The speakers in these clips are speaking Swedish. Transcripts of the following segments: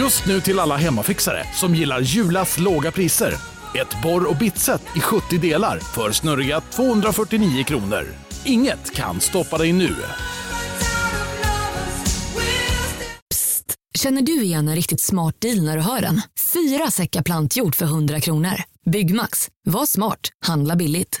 Just nu till alla hemmafixare som gillar Julas låga priser. Ett borr och bitset i 70 delar för snurriga 249 kronor. Inget kan stoppa dig nu. Psst! Känner du igen en riktigt smart deal när du hör den? Fyra säckar plantjord för 100 kronor. Byggmax. Var smart. Handla billigt.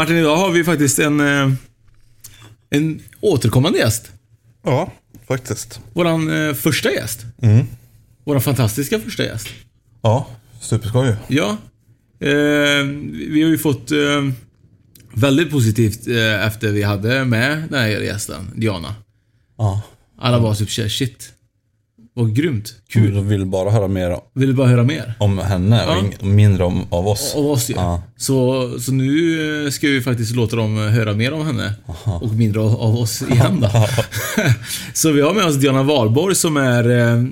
Martin, idag har vi faktiskt en, eh, en återkommande gäst. Ja, faktiskt. Våran eh, första gäst. Mm. Våran fantastiska första gäst. Ja, superskoj ju. Ja. Eh, vi har ju fått eh, väldigt positivt eh, efter vi hade med den här gästen, Diana. Ja. Alla var typ shit. Vad grymt. Kul. Kul. Jag vill bara höra mer Vill du bara höra mer? om henne och Ja. mindre om, av oss. Av oss ju. Ja. Så, så nu eh, ska vi faktiskt låta dem eh, höra mer om henne. Och mindre av, av oss igen då. så vi har med oss Diana Wahlborg som är... Eh,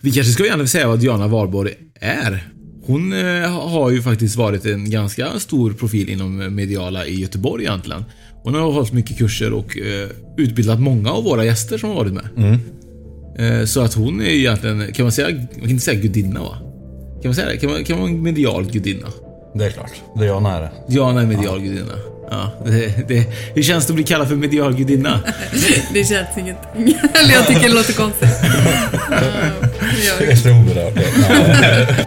vi kanske ska gärna säga vad Diana Wahlborg är. Hon eh, har ju faktiskt varit en ganska stor profil inom mediala i Göteborg egentligen. Hon har hållit mycket kurser och eh, utbildat många av våra gäster som har varit med. Eh, så att hon är egentligen, kan man säga, man kan inte säga gudinna va? Kan man säga det? Kan man, kan man vara en medial gudinna? Det är klart. Det är jag nära. Diana är medialgudinna. Ja, det, det, hur känns det att bli kallad för medialgudinna? Det känns ingenting. Eller jag tycker det låter konstigt. Ja, det det. Jag tror det. Ja.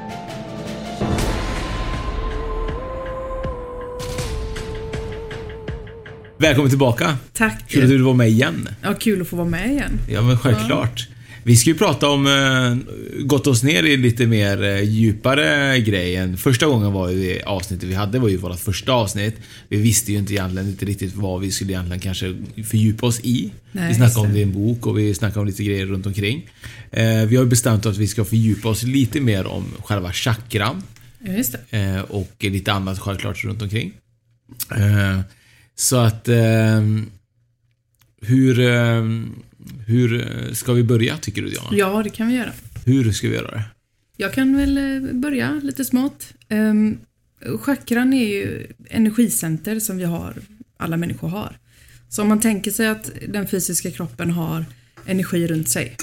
Välkommen tillbaka. Tack. Kul att du var med igen. Ja, kul att få vara med igen. Ja, men självklart. Vi ska ju prata om, eh, gått oss ner i lite mer eh, djupare grejen. Första gången var ju det avsnittet vi hade, var ju vårt första avsnitt. Vi visste ju inte egentligen inte riktigt vad vi skulle egentligen kanske fördjupa oss i. Nej, vi snackade om det i en bok och vi snackade om lite grejer runt omkring. Eh, vi har ju bestämt att vi ska fördjupa oss lite mer om själva chakran. Ja, just det. Och lite annat självklart runt omkring. Så att... Eh, hur, eh, hur ska vi börja tycker du Diana? Ja, det kan vi göra. Hur ska vi göra det? Jag kan väl eh, börja lite smått. Um, chakran är ju energicenter som vi har, alla människor har. Så om man tänker sig att den fysiska kroppen har energi runt sig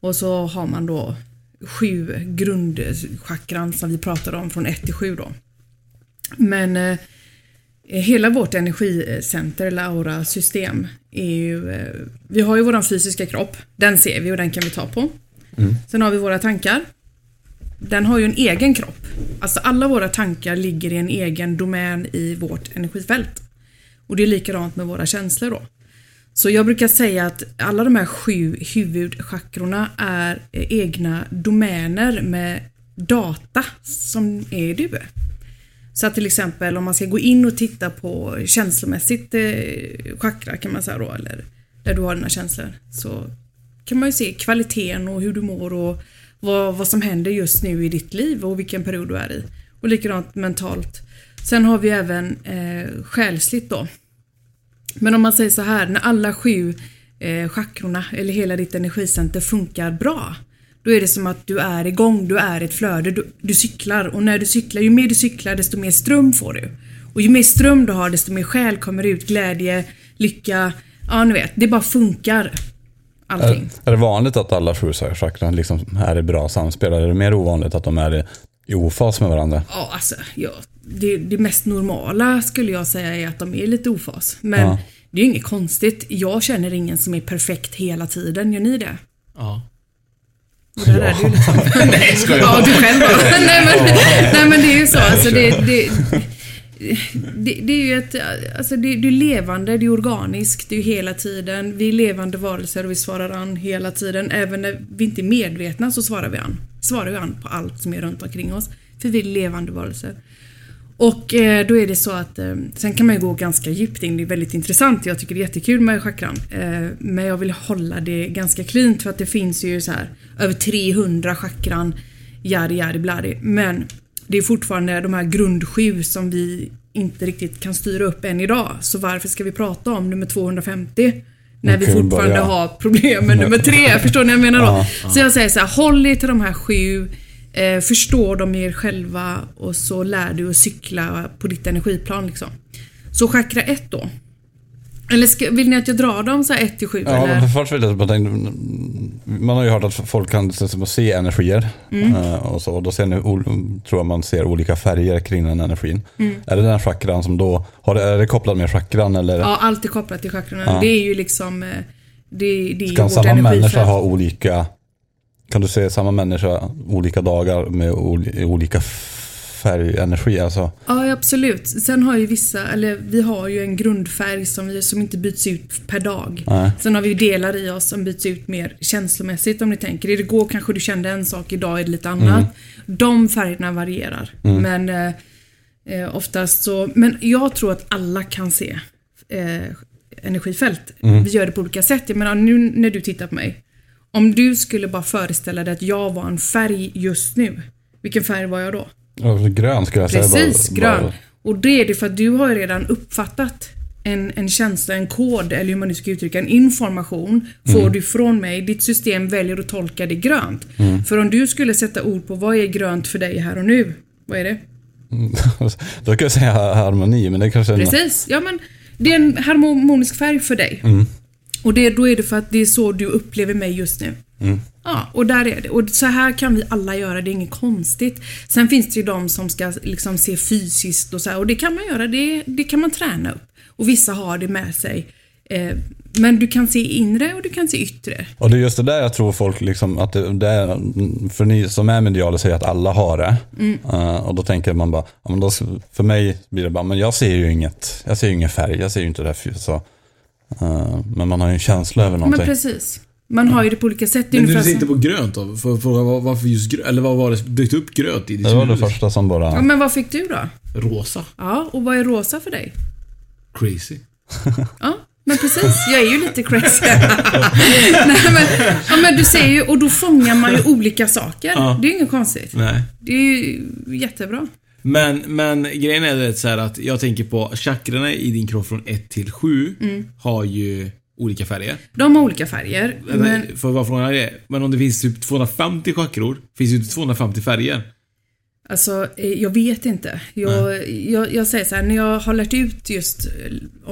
och så har man då sju grundchakran som vi pratade om från 1 till 7 då. Men eh, hela vårt energicenter eller aura-system är ju... Eh, vi har ju våran fysiska kropp, den ser vi och den kan vi ta på. Sen har vi våra tankar. Den har ju en egen kropp. Alltså alla våra tankar ligger i en egen domän i vårt energifält. Och det är likadant med våra känslor då. Så jag brukar säga att alla de här sju huvudchakrorna är eh, egna domäner med data som är du. Så att till exempel om man ska gå in och titta på känslomässigt eh, chakra kan man säga då, eller där du har dina känslor, så kan man ju se kvaliteten och hur du mår och vad, vad som händer just nu i ditt liv och vilken period du är i. Och likadant mentalt. Sen har vi även eh, själsligt då. Men om man säger så här, när alla sju eh, chakrorna eller hela ditt energicenter funkar bra. Då är det som att du är igång, du är ett flöde, du, du cyklar och när du cyklar, ju mer du cyklar desto mer ström får du. Och ju mer ström du har desto mer själ kommer ut, glädje, lycka, ja ni vet, det bara funkar. Allting. Är, är det vanligt att alla sju chakran liksom är i bra samspel? Är det mer ovanligt att de är i, i ofas med varandra? Ja, alltså, ja, det, det mest normala skulle jag säga är att de är lite ofas. Men Ja. det är ju inget konstigt. Jag känner ingen som är perfekt hela tiden. Gör ni det? Ja. Och där är det ju liksom... nej, jag Ja, du själv nej, men, nej, men det är ju så. Alltså, det, det, det, det är ju ett, alltså det, det är levande, det är organiskt, det är ju hela tiden. Vi är levande varelser och vi svarar an hela tiden. Även när vi inte är medvetna så svarar vi an. Svarar vi an på allt som är runt omkring oss. För vi är levande varelser. Och eh, då är det så att, eh, sen kan man ju gå ganska djupt in, det är väldigt intressant. Jag tycker det är jättekul med chakran. Eh, men jag vill hålla det ganska cleant för att det finns ju så här över 300 chakran, yadi yadi bladi. Men det är fortfarande de här grund sju som vi inte riktigt kan styra upp än idag. Så varför ska vi prata om nummer 250? När vi fortfarande börja. har problem med nummer tre. Förstår ni vad jag menar då? Ja, Så jag säger så här, håll er till de här sju. Eh, förstå dem i er själva och så lär du att cykla på ditt energiplan liksom. Så chakra 1 då. Eller ska, vill ni att jag drar dem så här 1 till 7 Ja, eller? först vill jag bara tänka, man har ju hört att folk kan se energier. Mm. eh, Och så, och då ser ni, tror jag man ser olika färger kring den energin. Mm. Är det den chakran som då, har det, är det kopplat med chakran eller? Ja, allt är kopplat till chakran. Ja. Det är ju liksom... eh, Det, det är Kan vårt samma människa ha olika, kan du se samma människa olika dagar med ol- olika färgenergi? Alltså, Ja, absolut. Sen har ju vissa, eller vi har ju en grundfärg som, vi, som inte byts ut per dag. Nej. Sen har vi ju delar i oss som byts ut mer känslomässigt om ni tänker. Igår kanske du kände en sak, idag är det lite annat. Mm. De färgerna varierar. Mm. Men eh, eh, oftast så, men jag tror att alla kan se eh, energifält. Mm. Vi gör det på olika sätt. Jag menar nu när du tittar på mig. Om du skulle bara föreställa dig att jag var en färg just nu. Vilken färg var jag då? ja, grön skulle jag säga. Precis, grön. bara- Och det är det för att du har ju redan uppfattat en, en känsla, en kod eller hur man nu ska uttrycka en information får Mm. du från mig. Ditt system väljer att tolka det grönt. Mm. För om du skulle sätta ord på vad är grönt för dig här och nu? Vad är det? Då kan jag säga harmoni, men det är kanske är en- Precis, ja men det är en harmonisk färg för dig. Mm. Och det, då är det för att det är så du upplever mig just nu. Mm. Ja, och där är det. Och så här kan vi alla göra, det är inget konstigt. Sen finns det ju de som ska liksom se fysiskt och så här, och det kan man göra, det, det kan man träna upp. Och vissa har det med sig. Eh, men du kan se inre och du kan se yttre. Och det är just det där jag tror folk liksom att det, det är, för ni som är mediala säger att alla har det. Mm. Eh, och då tänker man bara, ja, men då, för mig blir det bara, men jag ser ju inget, jag ser ju ingen färg, jag ser ju inte det här. Så, men man har ju en känsla över Men någonting. precis. Man har ju det på olika sätt. Men du tänkte som- på grönt då? För, för, var- varför just grönt? Eller vad var det dök upp grönt i ditt Det var det första som bara... Ja, men vad fick du då? Rosa. Ja, och vad är rosa för dig? Crazy. Ja, men precis. Jag är ju lite crazy. Nej, men, ja, men du ser ju, och då fångar man ju olika saker. Ja. Det är ju inget konstigt. Nej. Det är ju jättebra. Men, men grejen är det så att jag tänker på chakrarna i din kropp från 1 till 7 Mm. har ju olika färger. De har olika färger. Men, Men, för vad frågan är? Men om det finns typ 250 chakror, finns det ju inte 250 färger. alltså, eh, jag vet inte. Jag, jag, jag säger så här, när jag har lärt ut just eh,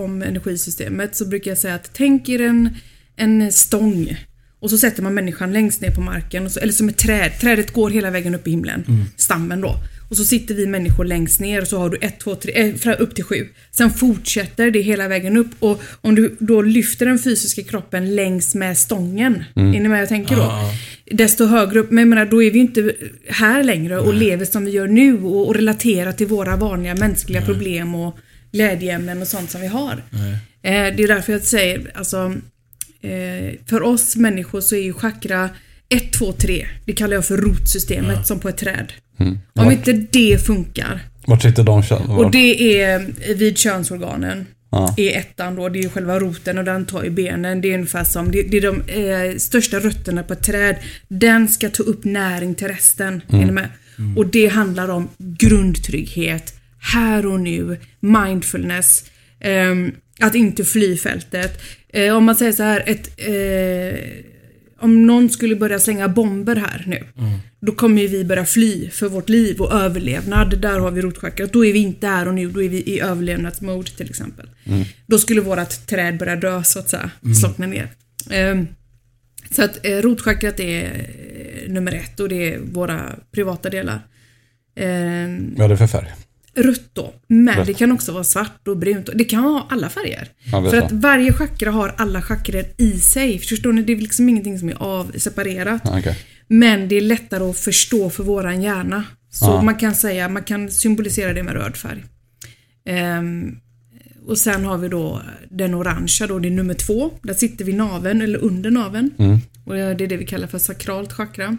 om energisystemet så brukar jag säga att tänk er en, en stång. Och så sätter man människan längst ner på marken, så, eller som ett träd. Trädet går hela vägen upp i himlen. Mm. Stammen då. Och så sitter vi människor längst ner och så har du ett, två, tre, eh, fra- upp till sju. Sen fortsätter det hela vägen upp och om du då lyfter den fysiska kroppen längs med stången. Mm. Är ni med jag tänker då? Ja. Desto högre upp, men jag menar, då är vi ju inte här längre och lever som vi gör nu och, och relaterar till våra vanliga mänskliga problem och glädjeämnen och sånt som vi har. Eh, det är därför jag säger, alltså, eh, för oss människor så är ju chakra 1, 2, 3, det kallar jag för rotsystemet som på ett träd. Mm. Om inte det funkar, Vart sitter de? kön- och det är vid könsorganen. Ja. Är ettan då, det är själva roten och den tar ju benen. Det är ungefär som, det, det är de eh, största rötterna på ett träd. Den ska ta upp näring till resten. Mm. Är med? Och det handlar om grundtrygghet, här och nu, mindfulness, ehm, att inte fly fältet. Eh, om man säger så här, ett, eh, om någon skulle börja slänga bomber här nu, då kommer ju vi börja fly för vårt liv och överlevnad. Där har vi rotchakrat. Då är vi inte här och nu, då är vi i överlevnadsmode till exempel. Mm. Då skulle vårat träd börja dö så att säga, Mm. slockna ner. Ehm, så att eh, rotchakrat är eh, nummer ett och det är våra privata delar. Ehm, Vad är det för färg? Rött då. Men Rött. det kan också vara svart och brunt. Det kan ha alla färger. För att varje chakra har alla chakror i sig. Förstår ni? Det är liksom ingenting som är av, separerat. Ja, okej. Men det är lättare att förstå för våran hjärna. Så Ja. man kan säga, man kan symbolisera det med röd färg. Ehm, och sen har vi då den orangea då, det är nummer två. Där sitter vi naveln, eller under naveln. Och det är det vi kallar för sakralt chakra.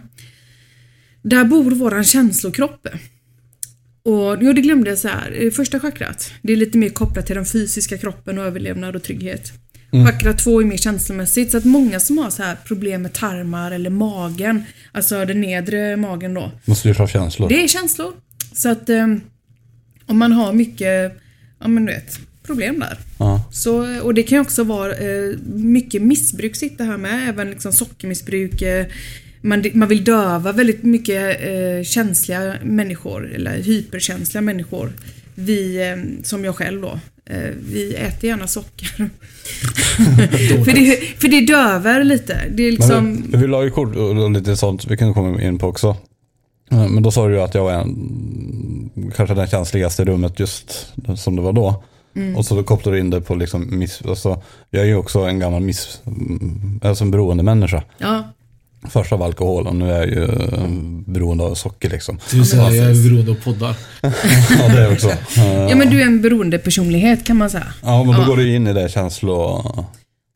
Där bor våran känslokropp. Och jo, det glömde jag säga. Eh, Första chakrat, det är lite mer kopplat till den fysiska kroppen och överlevnad och trygghet. Chakra två är mer känslomässigt, så att många som har så här problem med tarmar eller magen, alltså den nedre magen då, Man styrs av känslor. det är känslor. Så att eh, om man har mycket, ja men du vet, problem där. Ja. Så, och det kan ju också vara eh, mycket missbruk sitter här med, även liksom sockermissbruk. Eh, man, man vill döva väldigt mycket eh, känsliga människor, eller hyperkänsliga människor. Vi, eh, som jag själv då, eh, vi äter gärna socker. för, det, för det dövar lite. Det är liksom... Men vi, vi la ju kort och lite sånt, vi kan komma in på också. Eh, Men då sa du ju att jag var en, kanske den känsligaste i rummet just som det var då. Mm. Och så då kopplade du in det på liksom miss, alltså, jag är ju också en gammal miss, mm, alltså en beroende människa. Ja, Först av alkohol och nu är jag ju eh, beroende av socker liksom. Du säger jag är beroende av poddar. Ja det är också. Ja men du är en beroende personlighet kan man säga. Ja men då Ja. går du in i det känslo...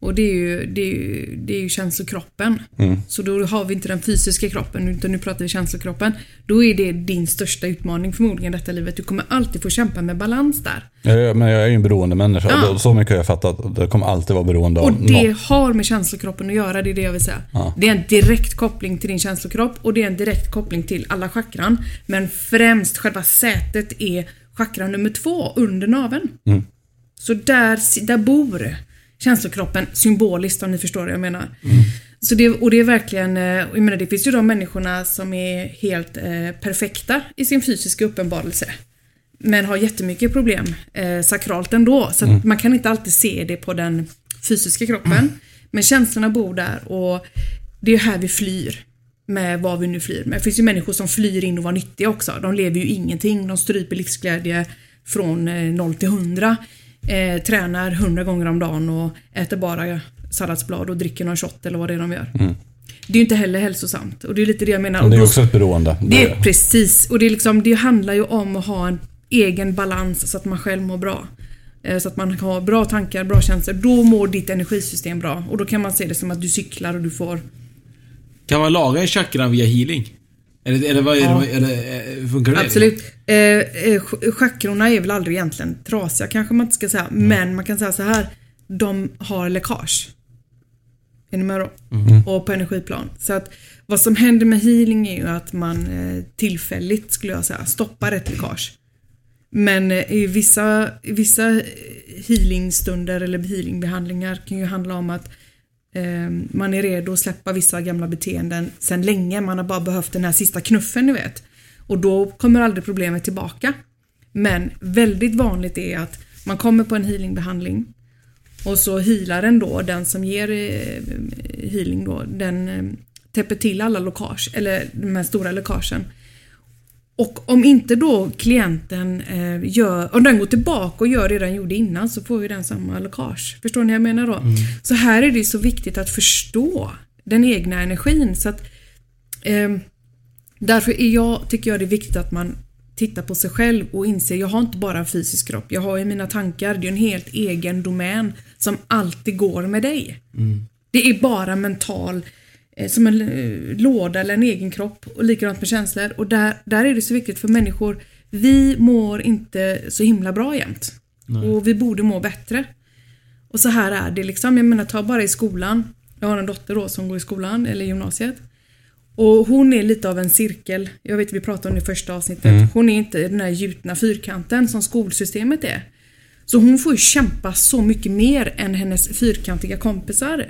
Och det är ju, det är ju, det är ju känslokroppen. Mm. Så då har vi inte den fysiska kroppen, utan nu pratar vi känslokroppen. Då är det din största utmaning förmodligen i detta livet. Du kommer alltid få kämpa med balans där. Jag, är- men jag är ju en beroende människa. Ja. Så mycket har jag fattat. Det kommer alltid vara beroende av Och det något. har med känslokroppen att göra, det är det jag vill säga. Ja. Det är en direkt koppling till din känslokropp och det är en direkt koppling till alla chakran. Men främst själva sätet är chakra nummer två, under naveln. Mm. Så där, där bor känslokroppen symboliskt om ni förstår vad jag menar. Så det, och det är verkligen, eh, jag menar det finns ju de människorna som är helt eh, perfekta i sin fysiska uppenbarelse. Men har jättemycket problem eh, sakralt ändå. Så att man kan inte alltid se det på den fysiska kroppen. Men känslorna bor där och det är här vi flyr. Med vad vi nu flyr med. Det finns ju människor som flyr in och var nyttiga också. De lever ju ingenting. De stryper livsglädje från eh, 0 till 100. Eh, tränar 100 gånger om dagen och äter bara salladsblad och dricker någon shot eller vad det är de gör. Det är ju inte heller hälsosamt. Och det är lite det jag menar. Men det är också ett beroende. det är precis. Och det, är liksom, det handlar ju om att ha en egen balans så att man själv mår bra. Eh, Så att man har bra tankar, bra känslor. Då mår ditt energisystem bra. Och då kan man se det som att du cyklar och du får... Kan man laga en chakran via healing? Eller, eller vad är Ja. det? Eller, eh, funkar det? Absolut. Eh, eh, ch- chakrorna är väl aldrig egentligen trasiga kanske man inte ska säga. Men man kan säga så här. De har läckage. Är ni med då? Och på energiplan. Så att vad som händer med healing är ju att man eh, tillfälligt skulle jag säga stoppar ett läckage. Men eh, i vissa, vissa eh, healingstunder eller healingbehandlingar kan ju handla om att eh, Ehm, man är redo att släppa vissa gamla beteenden sen länge. Man har bara behövt den här sista knuffen ni vet. Och då kommer aldrig problemet tillbaka. Men väldigt vanligt är att man kommer på en healingbehandling och så healaren då, den som ger eh, healing då, den eh, täpper till alla läckage, eller de här stora läckagen. Och om inte då klienten eh, gör, om den går tillbaka och gör det den gjorde innan så får ju den samma läckage. Förstår ni vad jag menar då? Så här är det så viktigt att förstå den egna energin. Så att, ehm, därför är jag, tycker jag det är viktigt att man tittar på sig själv och inser jag har inte bara en fysisk kropp. Jag har ju mina tankar. Det är en helt egen domän som alltid går med dig. Det är bara mental eh, som en eh, låda eller en egen kropp och likadant med känslor. Och där, där är det så viktigt för människor. Vi mår inte så himla bra jämt. Och vi borde må bättre. Och så här är det liksom. Jag menar, ta bara i skolan. Jag har en dotter då som går i skolan, eller gymnasiet. Och hon är lite av en cirkel. Jag vet vi pratade om det i första avsnittet. Hon är inte den här gjutna fyrkanten som skolsystemet är. Så hon får ju kämpa så mycket mer än hennes fyrkantiga kompisar.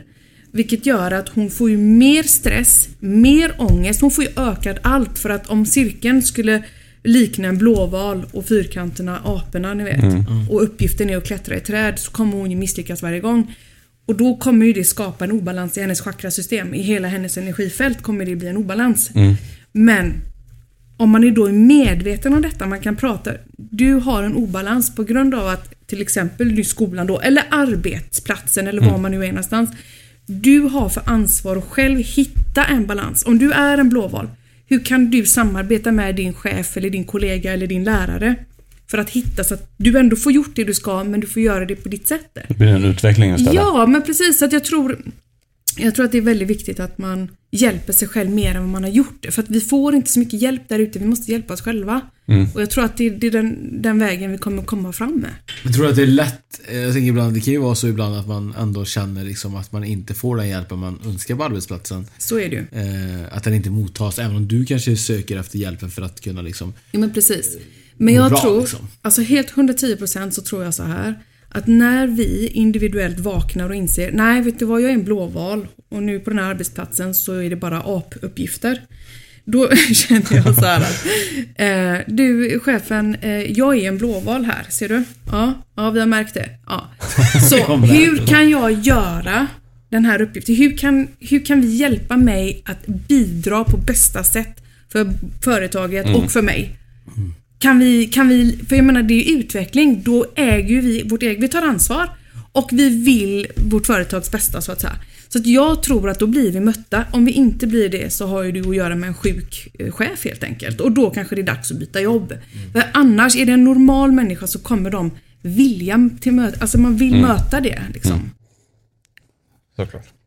Vilket gör att hon får ju mer stress, mer ångest, hon får ju ökad allt för att om cirkeln skulle likna en blåval och fyrkanterna aporna ni vet. Och uppgiften är att klättra i träd så kommer hon ju misslyckas varje gång. Och då kommer ju det skapa en obalans i hennes chakrasystem. I hela hennes energifält kommer det bli en obalans. Men om man är då medveten om detta, man kan prata. Du har en obalans på grund av att till exempel i skolan då, eller arbetsplatsen eller var man nu är någonstans. Du har för ansvar att själv hitta en balans. Om du är en blåval, hur kan du samarbeta med din chef eller din kollega eller din lärare? För att hitta så att du ändå får gjort det du ska, men du får göra det på ditt sätt. Det blir en utveckling istället. Ja, men precis. Så att jag tror jag tror att det är väldigt viktigt att man hjälper sig själv mer än vad man har gjort. För att vi får inte så mycket hjälp där ute, vi måste hjälpa oss själva. Och jag tror att det, det är den, den vägen vi kommer komma fram med. Jag tror att det är lätt, jag tänker ibland, det kan ju vara så ibland att man ändå känner liksom att man inte får den hjälpen man önskar på arbetsplatsen. Så är det ju. Eh, att den inte mottas, även om du kanske söker efter hjälpen för att kunna liksom... Ja men precis. Men jag bra, tror, liksom. alltså helt 110% så tror jag så här att när vi individuellt vaknar och inser, nej vet du vad, jag är en blåval och nu på den här arbetsplatsen så är det bara apuppgifter. Då känner jag så här att, eh, du chefen, eh, jag är en blåval här, ser du? Ja, ja vi har märkt det. Ja. Så hur kan jag göra den här uppgiften? Hur kan, hur kan vi hjälpa mig att bidra på bästa sätt för företaget och för mig? Kan vi, kan vi, för jag menar det är ju utveckling, då äger ju vi vårt eget, vi tar ansvar och vi vill vårt företags bästa så att säga. Så att jag tror att då blir vi mötta. Om vi inte blir det så har ju du att göra med en sjuk eh, chef helt enkelt. Och då kanske det är dags att byta jobb. För annars, är det en normal människa så kommer de vilja till möte, alltså man vill möta det liksom. Såklart.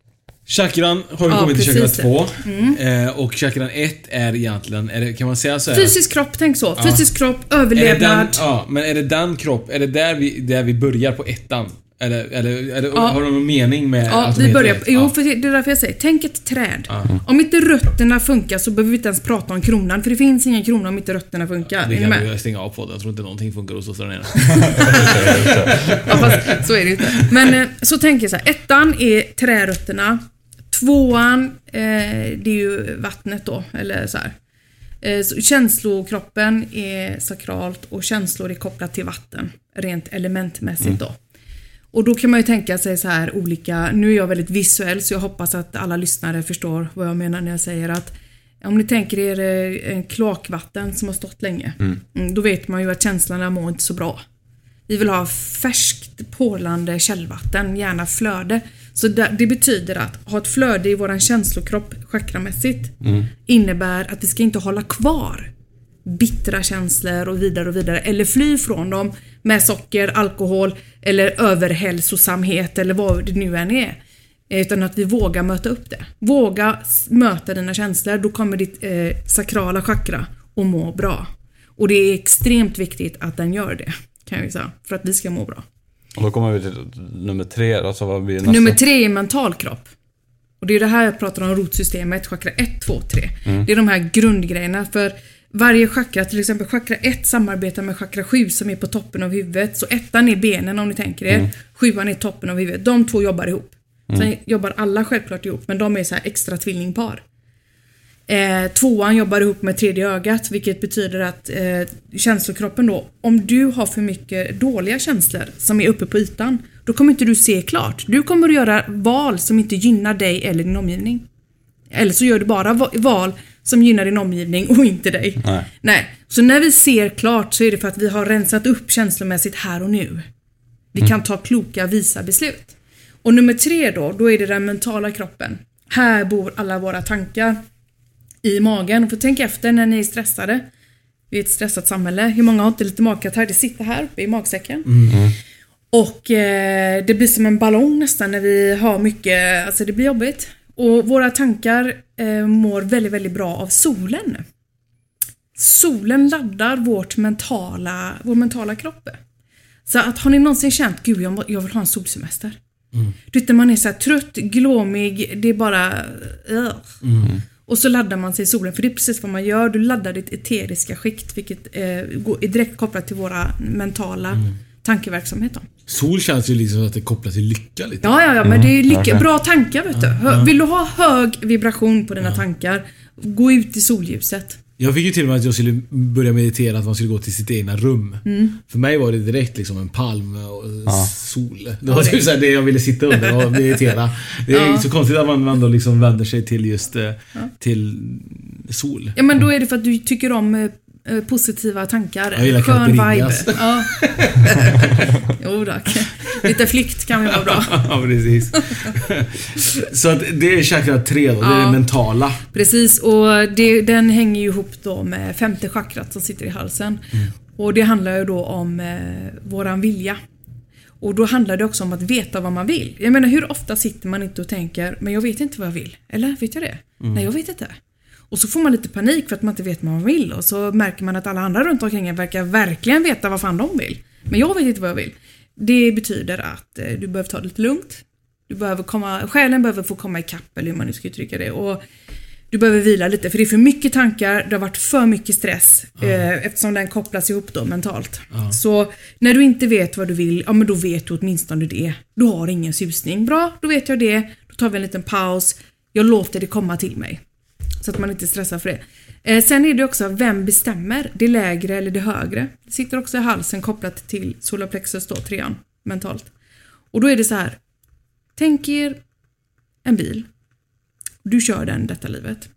Chakran har vi Ja, kommit till chakra precis. Mm. 2. Eh, och chakran 1 är egentligen, är det, kan man säga så här? Fysisk kropp, tänk så. Fysisk kropp, det överlevnad. den, ja, men är det den kropp, är det där vi, där vi börjar på ettan? Eller, eller, eller har de någon mening med Ja, att de vi börjar... ett? Jo, Ja. för det det är därför jag säger, tänk ett träd. Om inte rötterna funkar så behöver vi inte ens prata om kronan, för det finns ingen krona om inte rötterna funkar. Det Är ni kan vi stänga av podden. Jag tror inte någonting funkar hos oss där nere. Ja, fast så är det ju inte. Men eh, så tänker jag så här. Ettan är trärötterna. Tvåan, eh, det är ju vattnet då, eller så här. Eh, så känslokroppen är sakralt och känslor är kopplat till vatten, rent elementmässigt då. Och då kan man ju tänka sig så här olika, nu är jag väldigt visuell så jag hoppas att alla lyssnare förstår vad jag menar när jag säger att om ni tänker er eh, en kloakvatten som har stått länge, mm, då vet man ju att känslorna mår inte så bra. Vi vill ha färskt porlande källvatten, gärna flöde. Så det, betyder att ha ett flöde i våran känslokropp chakramässigt innebär att vi ska inte hålla kvar bittra känslor och vidare och vidare eller fly från dem med socker, alkohol eller överhälsosamhet eller vad det nu än är. Utan att vi vågar möta upp det. Våga möta dina känslor, då kommer ditt eh, sakrala chakra att må bra. Och det är extremt viktigt att den gör det, kan jag säga, för att vi ska må bra. Och då kommer vi till nummer tre, alltså vad blir nästa? Nummer tre är mental kropp. Och det är det här jag pratar om rotsystemet, chakra 1, 2, 3. Det är de här grundgrejerna. För varje chakra, till exempel chakra 1 samarbetar med chakra 7 som är på toppen av huvudet. Så ettan är benen om ni tänker er. Sjuan är toppen av huvudet. De två jobbar ihop. Sen jobbar alla självklart ihop, men de är så extra tvillingpar. Eh, tvåan jobbar ihop med tredje ögat, vilket betyder att eh, känslokroppen då, om du har för mycket dåliga känslor som är uppe på ytan, då kommer inte du se klart. Du kommer att göra val som inte gynnar dig eller din omgivning. Eller så gör du bara va- val som gynnar din omgivning och inte dig. Nej. Nej. Så när vi ser klart så är det för att vi har rensat upp känslomässigt här och nu. Vi kan ta kloka, visa beslut. Och nummer tre då, då är det den mentala kroppen. Här bor alla våra tankar i magen. Och för tänk efter när ni är stressade. Vi är ett stressat samhälle. Hur många har inte lite magkatarr? Det sitter här uppe i magsäcken. Och eh, det blir som en ballong nästan när vi har mycket, alltså det blir jobbigt. Och våra tankar eh, mår väldigt, väldigt bra av solen. Solen laddar vårt mentala, vår mentala kropp. Så att har ni någonsin känt, gud jag, jag vill ha en solsemester. Du vet när man är så trött, glåmig, det är bara... ugh. Och så laddar man sig i solen, för det är precis vad man gör. Du laddar ditt eteriska skikt, vilket eh, går- är direkt kopplat till våra mentala tankeverksamhet. Då. Sol känns ju liksom att det är kopplat till lycka lite. Ja, ja, ja, men det är lycka, verkligen. bra tankar vet du. Vill du ha hög vibration på dina tankar, gå ut i solljuset. Jag fick ju till och med att jag skulle börja meditera, att man skulle gå till sitt egna rum. Mm. För mig var det direkt liksom en palm och sol. Det Ja, var typ såhär det jag ville sitta under och meditera. Det är Ja. så konstigt att man ändå liksom vänder sig till just eh, till sol. Ja, men då är det för att du tycker om eh, eh, positiva tankar. Jag gillar Skön vibe. Ja. jo, tack. Lite flykt kan ju vara bra. ja, precis. så att det är chakra 3 då, det är Ja. det mentala. Precis, och det, den hänger ju ihop då med femte chakrat som sitter i halsen. Och det handlar ju då om eh, våran vilja. Och då handlar det också om att veta vad man vill. Jag menar hur ofta sitter man inte och tänker, men jag vet inte vad jag vill. Eller vet jag det? Nej, jag vet inte. Och så får man lite panik för att man inte vet vad man vill och så märker man att alla andra runt omkring en verkar verkligen veta vad fan de vill. Men jag vet inte vad jag vill. Det betyder att eh, du behöver ta det lite lugnt. Du behöver komma, själen behöver få komma ikapp eller hur man nu ska uttrycka det. Och du behöver vila lite för det är för mycket tankar, det har varit för mycket stress eh, eftersom den kopplas ihop då mentalt. Så när du inte vet vad du vill, ja men då vet du åtminstone det. Du har ingen susning. Bra, då vet jag det. Då tar vi en liten paus. Jag låter det komma till mig. Så att man inte stressar för det. Eh, sen är det också, vem bestämmer? Det lägre eller det högre? Det sitter också i halsen kopplat till solarplexus då, trean, mentalt. Och då är det så här. Tänk er en bil. Du kör den detta livet.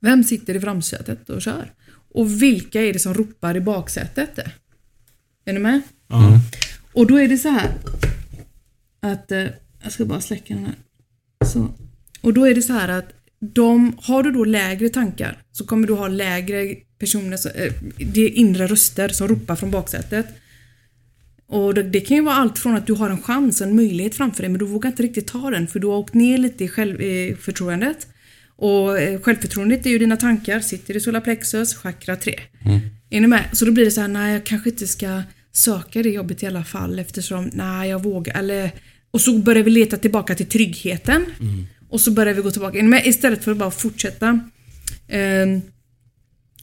Vem sitter i framsätet och kör? Och vilka är det som ropar i baksätet? Är ni med? Ja. Och då är det så här att, eh, jag ska bara släcka den här. Så. Och då är det så här att de, har du då lägre tankar så kommer du ha lägre personer, så- eh, det är inre röster som ropar från baksätet. Och det, det kan ju vara allt från att du har en chans, en möjlighet framför dig men du vågar inte riktigt ta den för du har åkt ner lite i självförtroendet. Och eh, självförtroendet är ju dina tankar, sitter i solarplexus, chakra 3. Är ni med? Så då blir det så här, nej jag kanske inte ska söka det jobbet i alla fall eftersom, nej jag vågar, eller och så börjar vi leta tillbaka till tryggheten. Och så börjar vi gå tillbaka. in. Men? Istället för att bara fortsätta. Ehm,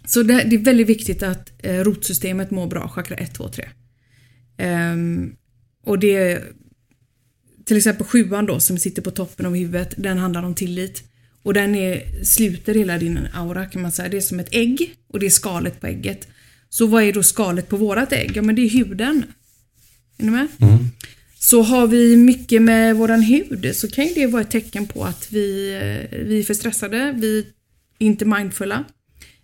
så det, det är väldigt viktigt att eh, rotsystemet mår bra, chakra 1, 2, 3. Och det till exempel sjuan då som sitter på toppen av huvudet, den handlar om tillit. Och den är, sluter hela din aura kan man säga. Det är som ett ägg och det är skalet på ägget. Så vad är då skalet på vårat ägg? Ja men det är huden. Är ni med? Mm. Så har vi mycket med våran hud så kan ju det vara ett tecken på att vi, eh, vi är för stressade, vi är inte mindfulla.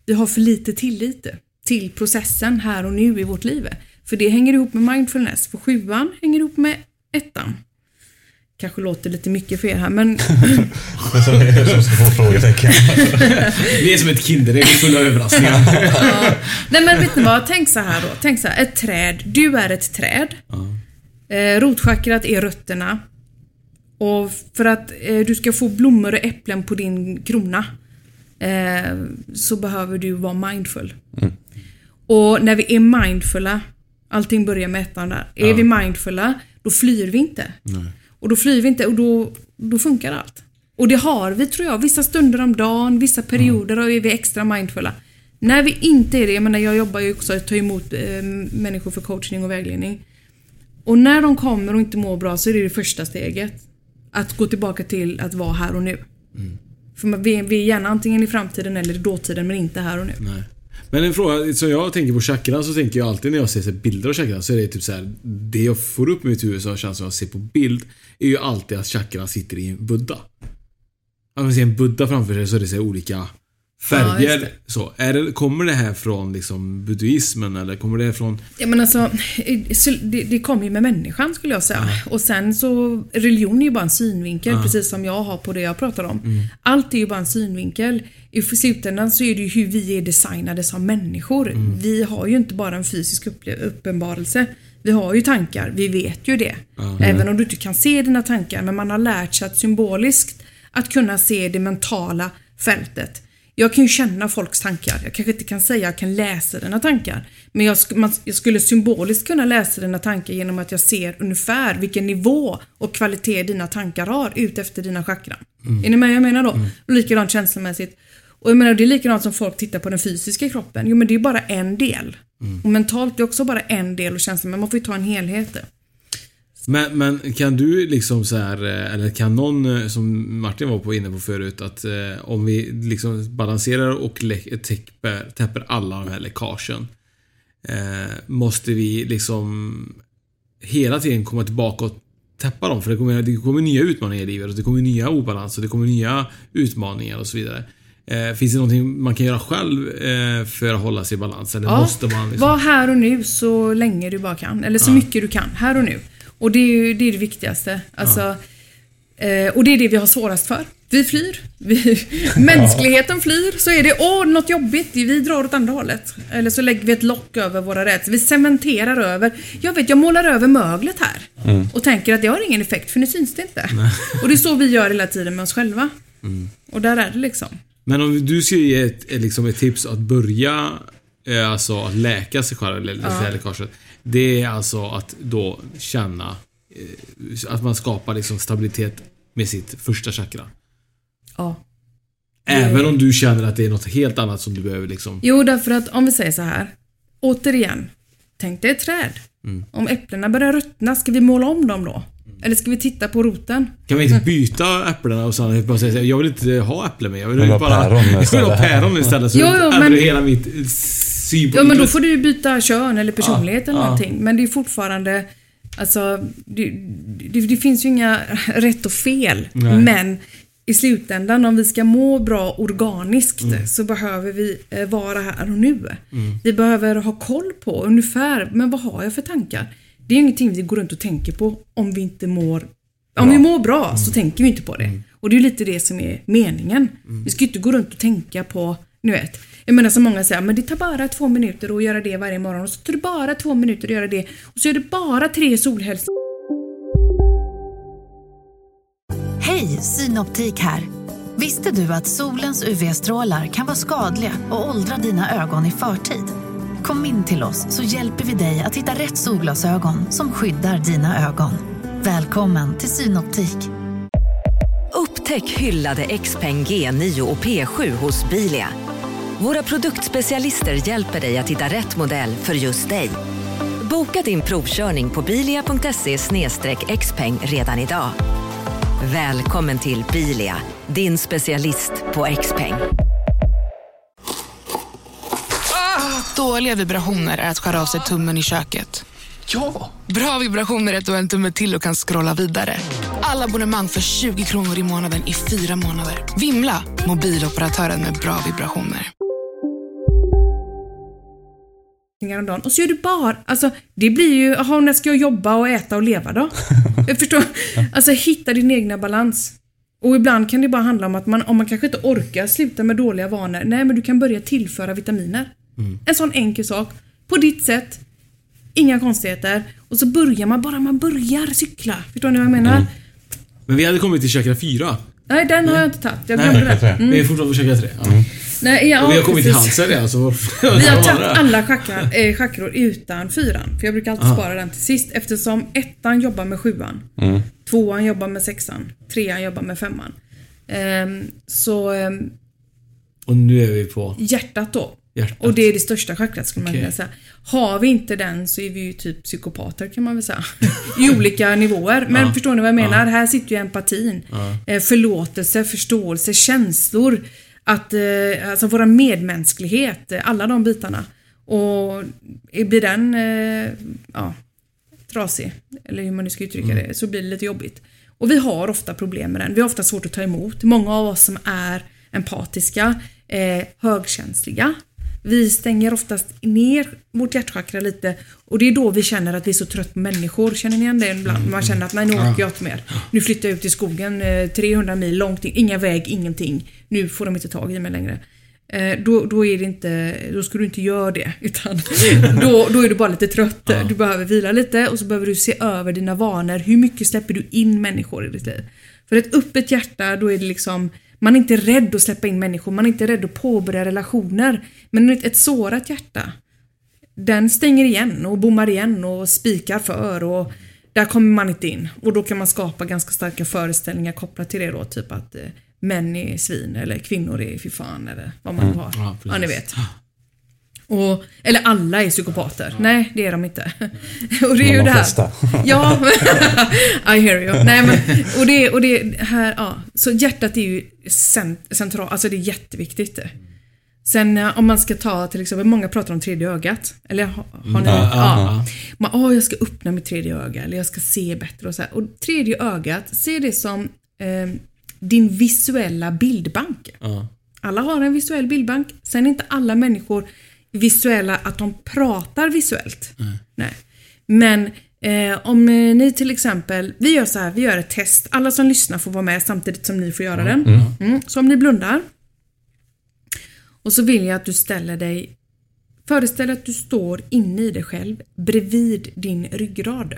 Vi har för lite tillit till processen här och nu i vårt liv. För det hänger ihop med mindfulness. För sjuan hänger ihop med ettan. Kanske låter lite mycket för er här men Det är som- det är som så få frågetecken. Vi är som ett Kinderägg fulla av överraskningar. Nej men vet ni vad? Tänk så här då. Tänk så här. Ett träd. Du är ett träd. Eh, rotchakrat är rötterna. Och för att eh, du ska få blommor och äpplen på din krona eh, så behöver du vara mindful. Och när vi är mindfulla, allting börjar med ettan där. Är vi mindfulla, då flyr vi inte. Och då flyr vi inte och då, då funkar allt. Och det har vi tror jag, vissa stunder om dagen, vissa perioder och är vi extra mindfulla. När vi inte är det, jag menar jag jobbar ju också att ta emot eh, människor för coachning och vägledning. Och när de kommer och inte mår bra så är det det första steget. Att gå tillbaka till att vara här och nu. För man- vi, vi är gärna antingen i framtiden eller i dåtiden men inte här och nu. Nej. Men en fråga, som jag tänker på chakran så tänker jag alltid när jag ser bilder av chakran så är det typ så här. Det jag får upp i mitt huvud som känns som jag ser på bild är ju alltid att chakran sitter i en buddha. Om man ser en buddha framför sig så är det så olika färger. just så. Är det, kommer det här från liksom buddhismen eller kommer det från... Ja men alltså, så det, det kommer ju med människan skulle jag säga. Och sen så, religion är ju bara en synvinkel precis som jag har på det jag pratar om. Allt är ju bara en synvinkel. I slutändan så är det ju hur vi är designade som människor. Vi har ju inte bara en fysisk uppenbarelse. Vi har ju tankar, vi vet ju det. Även om du inte kan se dina tankar, men man har lärt sig att symboliskt att kunna se det mentala fältet. Jag kan ju känna folks tankar. Jag kanske inte kan säga att jag kan läsa dina tankar. Men jag, man, jag skulle symboliskt kunna läsa dina tankar genom att jag ser ungefär vilken nivå och kvalitet dina tankar har ut efter dina chakran. Är ni med vad jag menar då? Och likadant känslomässigt. Och jag menar det är likadant som folk tittar på den fysiska kroppen. Jo men det är bara en del. Och mentalt är också bara en del och känslan, men man får ju ta en helhet. Men, men kan du liksom så här, eh, eller kan någon, eh, som Martin var på inne på förut, att eh, om vi liksom balanserar och täpper, täpper alla de här läckagen. Eh, måste vi liksom hela tiden komma tillbaka och täppa dem? För det kommer, det kommer nya utmaningar i livet och det kommer nya obalanser, det kommer nya utmaningar och så vidare. Eh, finns det någonting man kan göra själv eh, för att hålla sig i balans? Eller måste man liksom... Var här och nu så länge du bara kan. Eller så mycket du kan. Här och nu. Och det är ju det, är det viktigaste. Alltså, eh, och det är det vi har svårast för. Vi flyr. Vi, mänskligheten flyr. Så är det, åh, något jobbigt. Vi drar åt andra hållet. Eller så lägger vi ett lock över våra rädslor. Vi cementerar över. Jag vet, jag målar över möglet här. Och tänker att det har ingen effekt, för nu syns det inte. Och det är så vi gör hela tiden med oss själva. Och där är det liksom. Men om du ska ge ett, liksom ett tips att börja eh, alltså att läka sig själv, eller ja. läckaget. Det är alltså att då känna eh, att man skapar liksom stabilitet med sitt första chakra. Ja. Även om du känner att det är något helt annat som du behöver liksom... Jo, därför att om vi säger så här. Återigen. Tänk dig ett träd. Mm. Om äpplena börjar ruttna, ska vi måla om dem då? Eller ska vi titta på roten? Kan vi inte byta äpplena och sen bara säga jag vill inte ha äpple med. Jag vill, vill ha bara... päron Jag vill ha istället. päron istället. Så Jo, jo, men- hela mitt Ja, men då får du ju byta kön eller personlighet eller ja. någonting. Men det är fortfarande... Alltså, det, det, det finns ju inga rätt och fel. Nej. Men i slutändan, om vi ska må bra organiskt, Mm. så behöver vi eh, vara här och nu. Vi behöver ha koll på ungefär, men vad har jag för tankar? Det är ingenting vi går runt och tänker på om vi inte mår... Om vi mår bra så tänker vi inte på det. Och det är ju lite det som är meningen. Vi ska ju inte gå runt och tänka på, nu vet. Jag menar som många säger, men det tar bara två minuter att göra det varje morgon och så tar det bara två minuter att göra det och så är det bara tre solhälsor Hej, Synoptik här. Visste du att solens UV-strålar kan vara skadliga och åldra dina ögon i förtid? Kom in till oss så hjälper vi dig att hitta rätt solglasögon som skyddar dina ögon. Välkommen till Synoptik. Upptäck hyllade XPeng G9 och P7 hos Bilia. Våra produktspecialister hjälper dig att hitta rätt modell för just dig. Boka din provkörning på bilia.se xpeng redan idag. Välkommen till Bilia, din specialist på XPeng. Dåliga vibrationer är att skära av sig tummen i köket. Ja! Bra vibrationer är att du har en tumme till och kan scrolla vidare. Alla abonnemang för 20 kronor i månaden i fyra månader. Vimla! Mobiloperatören med bra vibrationer. Om dagen och så gör du bara, alltså det blir ju, jaha när ska jag jobba och äta och leva då? jag förstår, alltså hitta din egna balans. Och ibland kan det bara handla om att man, om man kanske inte orkar sluta med dåliga vanor, nej men du kan börja tillföra vitaminer. En sån enkel sak. På ditt sätt, inga konstigheter. Och så börjar man, bara man börjar cykla. Förstår ni vad jag menar? Men vi hade kommit till chakra 4. Nej, den har jag inte tagit. Jag Nej, glömde den. tre. Vi är fortfarande på chakra 3. Ja. Nej, ja, vi har kommit precis. halsen redan så... Vi har tagit alla chakra, eh, chakror utan fyran. För jag brukar alltid Aha. spara den till sist eftersom ettan jobbar med sjuan. Tvåan jobbar med sexan. Trean jobbar med femman. Ehm, så ehm, Och nu är vi på hjärtat då. hjärtat. Och det är det största chakrat skulle man Okej. vilja säga. Har vi inte den så är vi ju typ psykopater kan man väl säga. I olika nivåer. Men Ja. förstår ni vad jag menar? Ja. Här sitter ju empatin. Ja. Eh, förlåtelse, förståelse, känslor. Att, eh, alltså våra medmänsklighet. eh, Alla de bitarna. Och blir den eh, ja, trasig, eller hur man nu ska uttrycka Mm. det, så blir det lite jobbigt. Och vi har ofta problem med den. Vi har ofta svårt att ta emot. Många av oss som är empatiska, eh, högkänsliga. Vi stänger oftast ner vårt hjärtchakra lite och det är då vi känner att vi är så trött på människor. Känner ni igen det ibland? Man känner att nej nu orkar jag inte mer. Nu flyttar jag ut i skogen eh, 300 mil långt in, inga väg, ingenting. Nu får de inte tag i mig längre. Eh, då, då är det inte, då ska du inte göra det. Utan då, då är du bara lite trött. Du behöver vila lite och så behöver du se över dina vanor. Hur mycket släpper du in människor i ditt liv? För ett öppet hjärta, då är det liksom man är inte rädd att släppa in människor, man är inte rädd att påbörja relationer. Men ett, sårat hjärta, den stänger igen och bommar igen och spikar för och där kommer man inte in. Och då kan man skapa ganska starka föreställningar kopplat till det då, typ att eh, män är svin eller kvinnor är fy fan eller vad man Mm. har. Ja, Ja, ni vet. Och, eller alla är psykopater. Nej, det är de inte. och det är ju de det här. flesta. ja, I hear you. Nej, men, och det, och det här, ja. Så hjärtat är ju cent, centralt, alltså det är jätteviktigt. det. Sen eh, om man ska ta till exempel, många pratar om tredje ögat. Eller har, har ni? Ja, ja. Man, åh, jag ska öppna mitt tredje öga eller jag ska se bättre och så här. Och tredje ögat, se det som eh, din visuella bildbank. Ja. Alla har en visuell bildbank. Sen är inte alla människor visuella att de pratar visuellt. Nej. Men Eh, om eh, ni till exempel, vi gör så här, vi gör ett test. Alla som lyssnar får vara med samtidigt som ni får göra den. Mm. Så om ni blundar. Och så vill jag att du ställer dig, föreställ dig att du står inne i dig själv bredvid din ryggrad.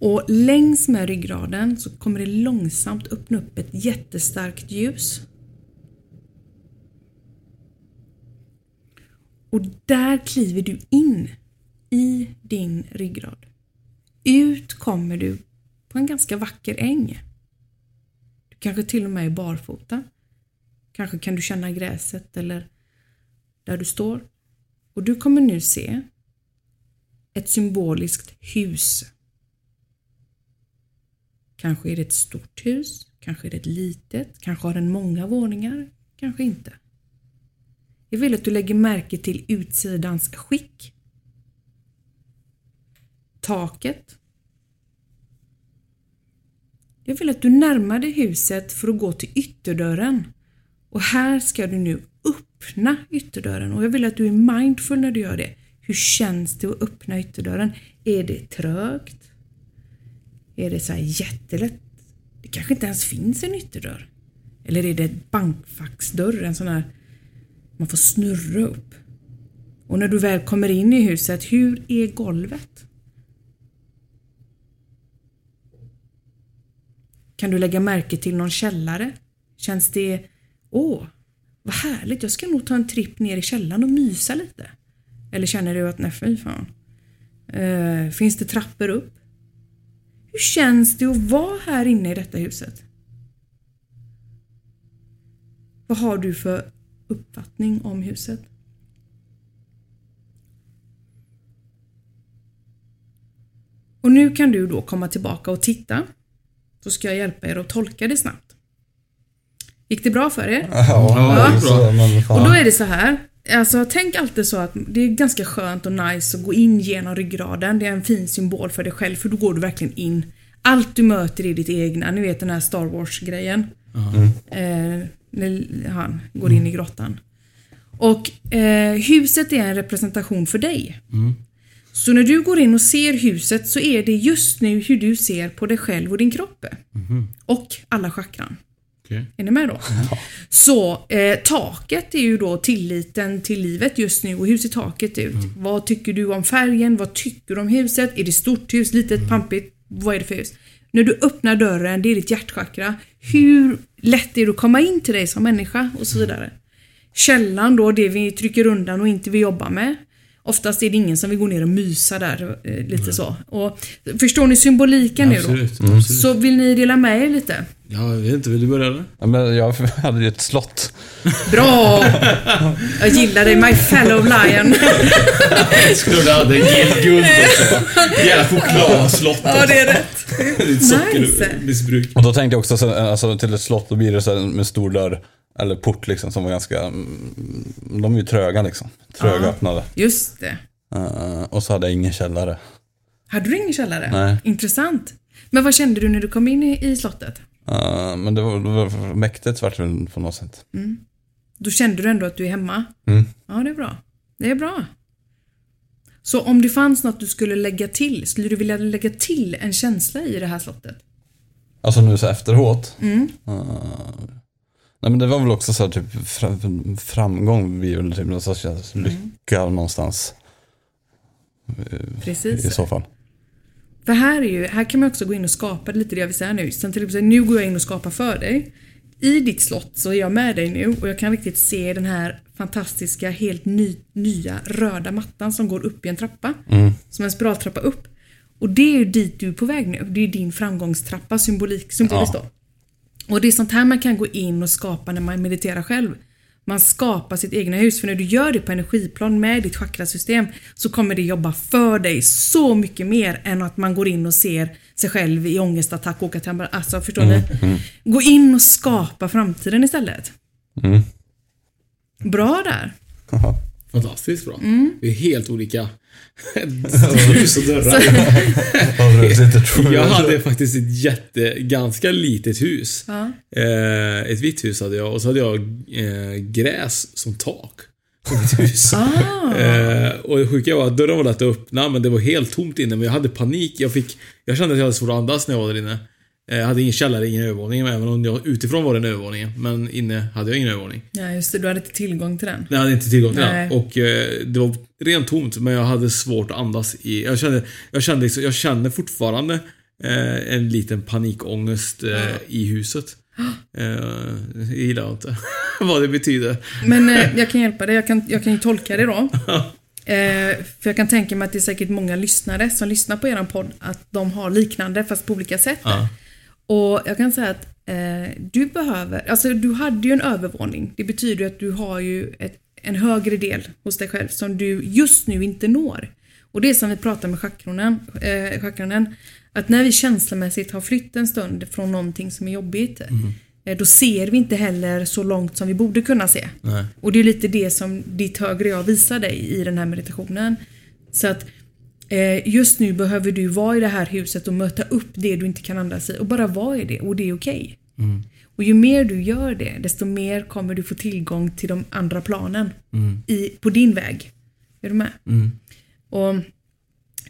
Och längs med ryggraden så kommer det långsamt öppna upp ett jättestarkt ljus. Och där kliver du in i din ryggrad. Ut kommer du på en ganska vacker äng. Du kanske till och med är barfota. Kanske kan du känna gräset eller där du står. Och du kommer nu se ett symboliskt hus. Kanske är det ett stort hus, kanske är det ett litet, kanske har den många våningar, kanske inte. Jag vill att du lägger märke till utsidans skick. Taket. Jag vill att du närmar dig huset för att gå till ytterdörren. Och här ska du nu öppna ytterdörren och jag vill att du är mindful när du gör det. Hur känns det att öppna ytterdörren? Är det trögt? Är det så här jättelätt? Det kanske inte ens finns en ytterdörr. Eller är det ett bankfacksdörr, en sån här man får snurra upp. Och när du väl kommer in i huset, hur är golvet? Kan du lägga märke till någon källare? Känns det... Åh, vad härligt, jag ska nog ta en tripp ner i källaren och mysa lite. Eller känner du att nej fy fan. Uh, finns det trappor upp? Hur känns det att vara här inne i detta huset? Vad har du för uppfattning om huset? Och nu kan du då komma tillbaka och titta. Så ska jag hjälpa er att tolka det snabbt. Gick det bra för er? Ja, fan. Och då är det så här. Alltså tänk alltid så att det är ganska skönt och nice att gå in genom ryggraden. Det är en fin symbol för dig själv för då går du verkligen in. Allt du möter är ditt egna. Ni vet den här Star Wars-grejen. Eh, när han går in i grottan. Och eh, huset är en representation för dig. Så när du går in och ser huset så är det just nu hur du ser på dig själv och din kropp. Och alla chakran. Okej. Är ni med då? Så eh, taket är ju då tilliten till livet just nu och hur ser taket ut? Vad tycker du om färgen? Vad tycker du om huset? Är det stort hus, litet, pampigt? Vad är det för hus? När du öppnar dörren, det är ditt hjärtchakra. Hur lätt är det att komma in till dig som människa? Och så vidare. Källan då, det vi trycker undan och inte vill jobba med. Oftast är det ingen som vill gå ner och mysa där, eh, lite så. Och, förstår ni symboliken nu då? Absolut. Så vill ni dela med er lite? Ja, jag vet inte. Vill du börja eller? Ja, men jag hade ju ett slott. Bra! Jag gillar dig, my fellow lion. Skulle du hade guld också. Jävla chokladslott. Ja, det är rätt. Ditt Nice. sockermissbruk. Och då tänkte jag också så, alltså, till ett slott, då blir det så här med stor dörr. Eller port liksom som var ganska, mm, de är ju tröga liksom. Tröga Ja. Just det. Eh, och så hade jag ingen källare. Hade du ingen källare? Nej. Intressant. Men vad kände du när du kom in i, i slottet? Eh, men det var, det var mäktigt vart det på något sätt. Då kände du ändå att du är hemma? Mm. Ja, det är bra. Det är bra. Så om det fanns något du skulle lägga till, skulle du vilja lägga till en känsla i det här slottet? Alltså nu så efteråt. Mm. Eh, nej men det var väl också så här typ fram, framgång blir väl typ någon sorts lycka någonstans. Eh, Precis. I så fall. För här, är ju, här kan man också gå in och skapa lite det jag vill säga nu. Sen till exempel, nu går jag in och skapar för dig. I ditt slott så är jag med dig nu och jag kan riktigt se den här fantastiska, helt ny, nya röda mattan som går upp i en trappa. Som en spiraltrappa upp. Och det är ju dit du är på väg nu. Det är din framgångstrappa symbolik, symboliskt Ja. då. Och det är sånt här man kan gå in och skapa när man mediterar själv. Man skapar sitt egna hus, för när du gör det på energiplan med ditt chakrasystem så kommer det jobba för dig så mycket mer än att man går in och ser sig själv i ångestattack och åka till ambulans. Alltså, förstår ni? Gå in och skapa framtiden istället. Mm. Bra där. Fantastiskt bra. Mm. Vi är helt olika hus och dörrar. Jag hade faktiskt ett jätte, ganska litet hus. Ja. Eh, ett vitt hus hade jag och så hade jag eh, gräs som tak. Ah. Eh, och det sjuka var att dörren var lätt att öppna, men det var helt tomt inne. Men jag hade panik. Jag fick... Jag kände att jag hade svårt att andas när jag var där inne. Eh, Jag hade ingen källare, ingen övervåning, även om jag utifrån var det en övervåning. Men inne hade jag ingen övervåning. Ja, just det. Du hade inte tillgång till den. Jag hade inte tillgång till Nej. den. Och eh, det var rent tomt, men jag hade svårt att andas i... Jag kände, jag kände, liksom- jag känner fortfarande eh, en liten panikångest eh, i huset. Eh, det gillar jag inte. Vad det betyder. Men eh, jag kan hjälpa dig. Jag kan, jag kan ju tolka det då. Eh, för jag kan tänka mig att det är säkert många lyssnare som lyssnar på eran podd att de har liknande fast på olika sätt. Ja. Och jag kan säga att eh, du behöver, alltså du hade ju en övervåning. Det betyder att du har ju ett, en högre del hos dig själv som du just nu inte når. Och det är som vi pratar med chakronen, eh, chakronen att när vi känslomässigt har flytt en stund från någonting som är jobbigt eh, då ser vi inte heller så långt som vi borde kunna se. Nej. Och det är lite det som ditt högre jag visar dig i den här meditationen. Så att just nu behöver du vara i det här huset och möta upp det du inte kan andas i och bara vara i det och det är okej. Mm. Och ju mer du gör det, desto mer kommer du få tillgång till de andra planen Mm. i, på din väg. Är du med? Mm. Och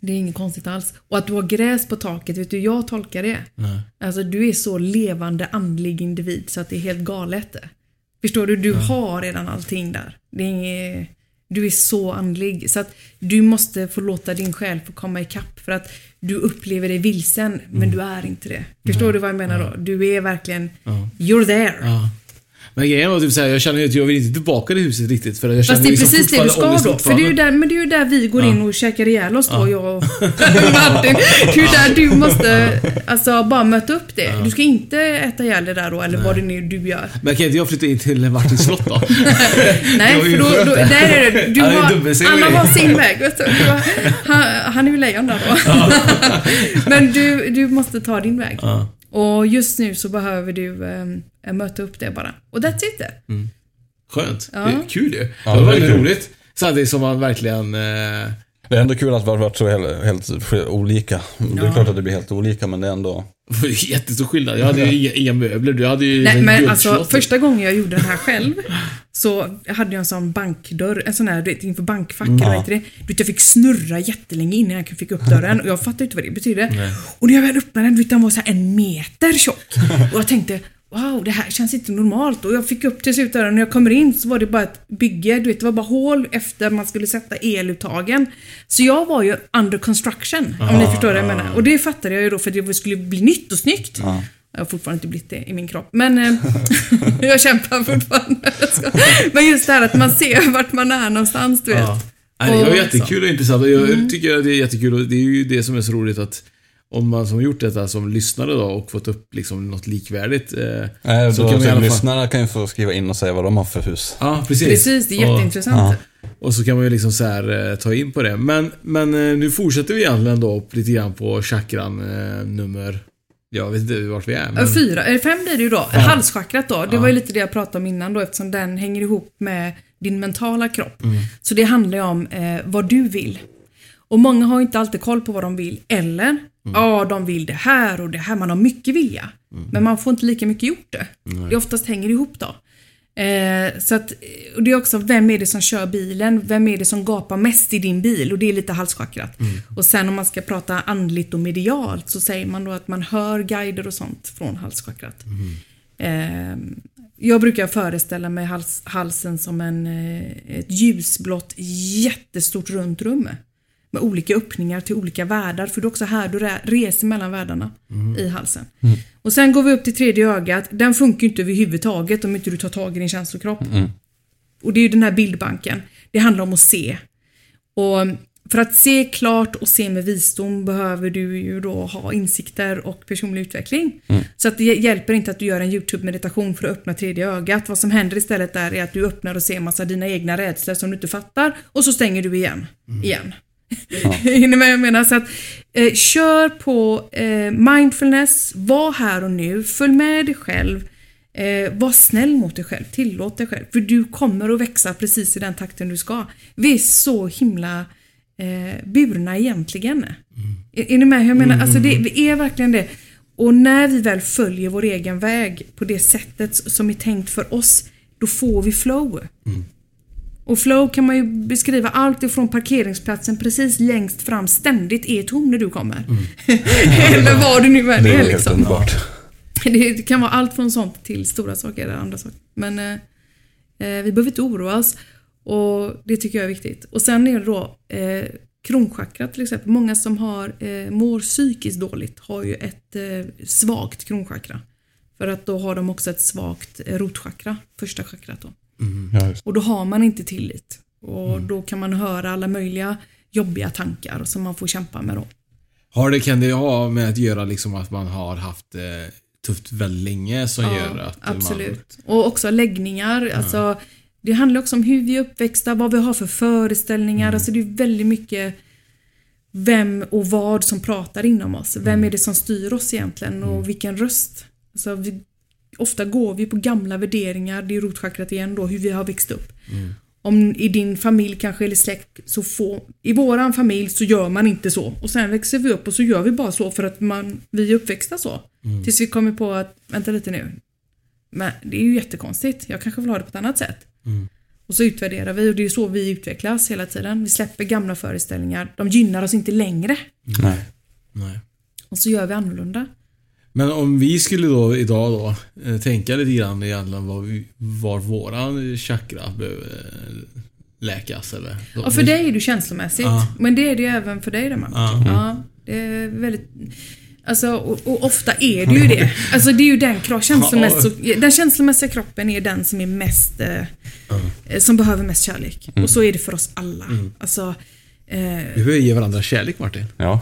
det är inget konstigt alls. Och att du har gräs på taket, vet du jag tolkar det? Nej. Alltså du är så levande andlig individ så att det är helt galet. Förstår du? Du har redan allting där. Det är inget, du är så andlig. Så att du måste få låta din själ få komma ikapp för att du upplever dig vilsen men du är inte det. Förstår du vad jag menar då? Du är verkligen, Ja. you're there. Ja. Men grejen var typ såhär, jag känner ju att jag vill inte tillbaka till huset riktigt. För jag Fast det är liksom precis det du ska då. För det är ju där, men det är ju där vi går Ja. in och käkar ihjäl oss då, Ja. jag och Martin. Det är ju där du måste alltså, bara möta upp det. Du ska inte äta ihjäl det där då, eller vad det nu du gör. Men kan inte jag flytta in till Martins slott då? Nej, för då, då, där är det. Du är har, alla har sin väg. Vet du. Har, han, han är ju lejon där då. Men du, du måste ta din väg. Ja. Och just nu så behöver du eh, möta upp det bara. Och that's it. Mm. Skönt. Ja. Det är kul ju. Ja, det var det är väldigt kul. roligt. Samtidigt som man verkligen... Eh, Det är ändå kul att vi har varit så helt, helt olika. Det är Ja. klart att det blir helt olika, men det är ändå... det är jättestor skillnad. Jag hade ju inga, inga möbler. Du hade ju Nej en men alltså första gången jag gjorde den här själv så hade jag en sån bankdörr, en sån här du vet, inför bankfack eller Ja. det? Du vet, jag fick snurra jättelänge innan jag fick upp dörren och jag fattade inte vad det betydde. Nej. Och när jag väl öppnade den, du vet, den var så här en meter tjock. Och jag tänkte Wow, det här känns inte normalt. Och jag fick upp till slut när jag kommer in så var det bara ett bygge. Du vet, det var bara hål efter man skulle sätta eluttagen. Så jag var ju under construction, om ni förstår vad jag menar. Och det fattade jag ju då för att det skulle bli nytt och snyggt. Ja. Jag har fortfarande inte blivit det i min kropp. Men eh, jag kämpar fortfarande. Men just det här att man ser vart man är någonstans, du vet. Ja. Nej, det var jättekul och intressant. Jag tycker att det är jättekul och det är ju det som är så roligt att om man som gjort detta som lyssnare då och fått upp liksom något likvärdigt. Eh, Nej, så då, kan man alla fall... lyssnarna kan ju få skriva in och säga vad de har för hus. Ja, precis. Precis, det är Och- jätteintressant. Och så kan man ju liksom så här, eh, ta in på det. Men, men eh, nu fortsätter vi egentligen då lite grann på chakran eh, nummer... Jag vet inte vart vi är. Men... Ja, Fyra, eller fem blir det ju då. Halschakrat då, det var ju lite det jag pratade om innan då eftersom den hänger ihop med din mentala kropp. Mm. Så det handlar ju om eh, vad du vill. Och många har ju inte alltid koll på vad de vill. Eller, ja de vill det här och det här. Man har mycket vilja. Men man får inte lika mycket gjort det. Det oftast hänger ihop då. Eh, så att, och det är också, vem är det som kör bilen? Vem är det som gapar mest i din bil? Och det är lite halschakrat. Och sen om man ska prata andligt och medialt så säger man då att man hör guider och sånt från halschakrat. Eh, jag brukar föreställa mig hals, halsen som en, eh, ett ljusblått jättestort runt rum. Med olika öppningar till olika världar. För det är också här du reser mellan världarna i halsen. Och sen går vi upp till tredje ögat. Den funkar ju inte överhuvudtaget om inte du tar tag i din känslokropp. Och det är ju den här bildbanken. Det handlar om att se. Och för att se klart och se med visdom behöver du ju då ha insikter och personlig utveckling. Så att det hjälper inte att du gör en YouTube-meditation för att öppna tredje ögat. Vad som händer istället där är att du öppnar och ser massa dina egna rädslor som du inte fattar och så stänger du igen. Igen. Hinner ni med vad jag menar? Så att, eh, kör på eh, mindfulness, var här och nu, följ med dig själv. Eh, var snäll mot dig själv, tillåt dig själv. För du kommer att växa precis i den takten du ska. Vi är så himla eh, burna egentligen. Är, är ni med? Jag menar, alltså det, vi är verkligen det. Och när vi väl följer vår egen väg på det sättet som är tänkt för oss, då får vi flow. Och flow kan man ju beskriva allt ifrån parkeringsplatsen precis längst fram ständigt är tom när du kommer. Eller vad det nu än Det är är helt liksom. underbart. Det kan vara allt från sånt till stora saker eller andra saker. Men eh, eh, vi behöver inte oroa oss. Och det tycker jag är viktigt. Och sen är det då eh, kronchakra till exempel. Många som har, eh, mår psykiskt dåligt har ju ett eh, svagt kronchakra. För att då har de också ett svagt eh, rotchakra, första chakrat då. Ja, just. Och då har man inte tillit. Och då kan man höra alla möjliga jobbiga tankar som man får kämpa med då. Har det, kan det ha med att göra liksom att man har haft eh, tufft väldigt länge som gör att man... absolut. Och också läggningar. Alltså, det handlar också om hur vi är uppväxta, vad vi har för föreställningar. Alltså, det är väldigt mycket vem och vad som pratar inom oss. Vem är det som styr oss egentligen och vilken röst. Alltså, vi, ofta går vi på gamla värderingar, det är rotchakrat igen då, hur vi har växt upp. Om i din familj kanske eller släkt så får, i våran familj så gör man inte så. Och sen växer vi upp och så gör vi bara så för att man, vi är uppväxta så. Tills vi kommer på att, vänta lite nu. Men det är ju jättekonstigt, jag kanske vill ha det på ett annat sätt. Och så utvärderar vi och det är så vi utvecklas hela tiden. Vi släpper gamla föreställningar, de gynnar oss inte längre. Nej. Nej. Och så gör vi annorlunda. Men om vi skulle då idag då eh, tänka lite grann egentligen var, vi, var våran chakra behöver eh, läkas eller? Ja, för dig är du känslomässigt. Ja. Men det är det ju även för dig där Mark. Ja. Ja, det är väldigt... Alltså, och, och ofta är det ju det. Alltså det är ju den, känslomässiga, den känslomässiga kroppen är den som är mest... Eh, eh, Som behöver mest kärlek. Och så är det för oss alla. Alltså... Eh, Vi behöver ge varandra kärlek Martin. Ja.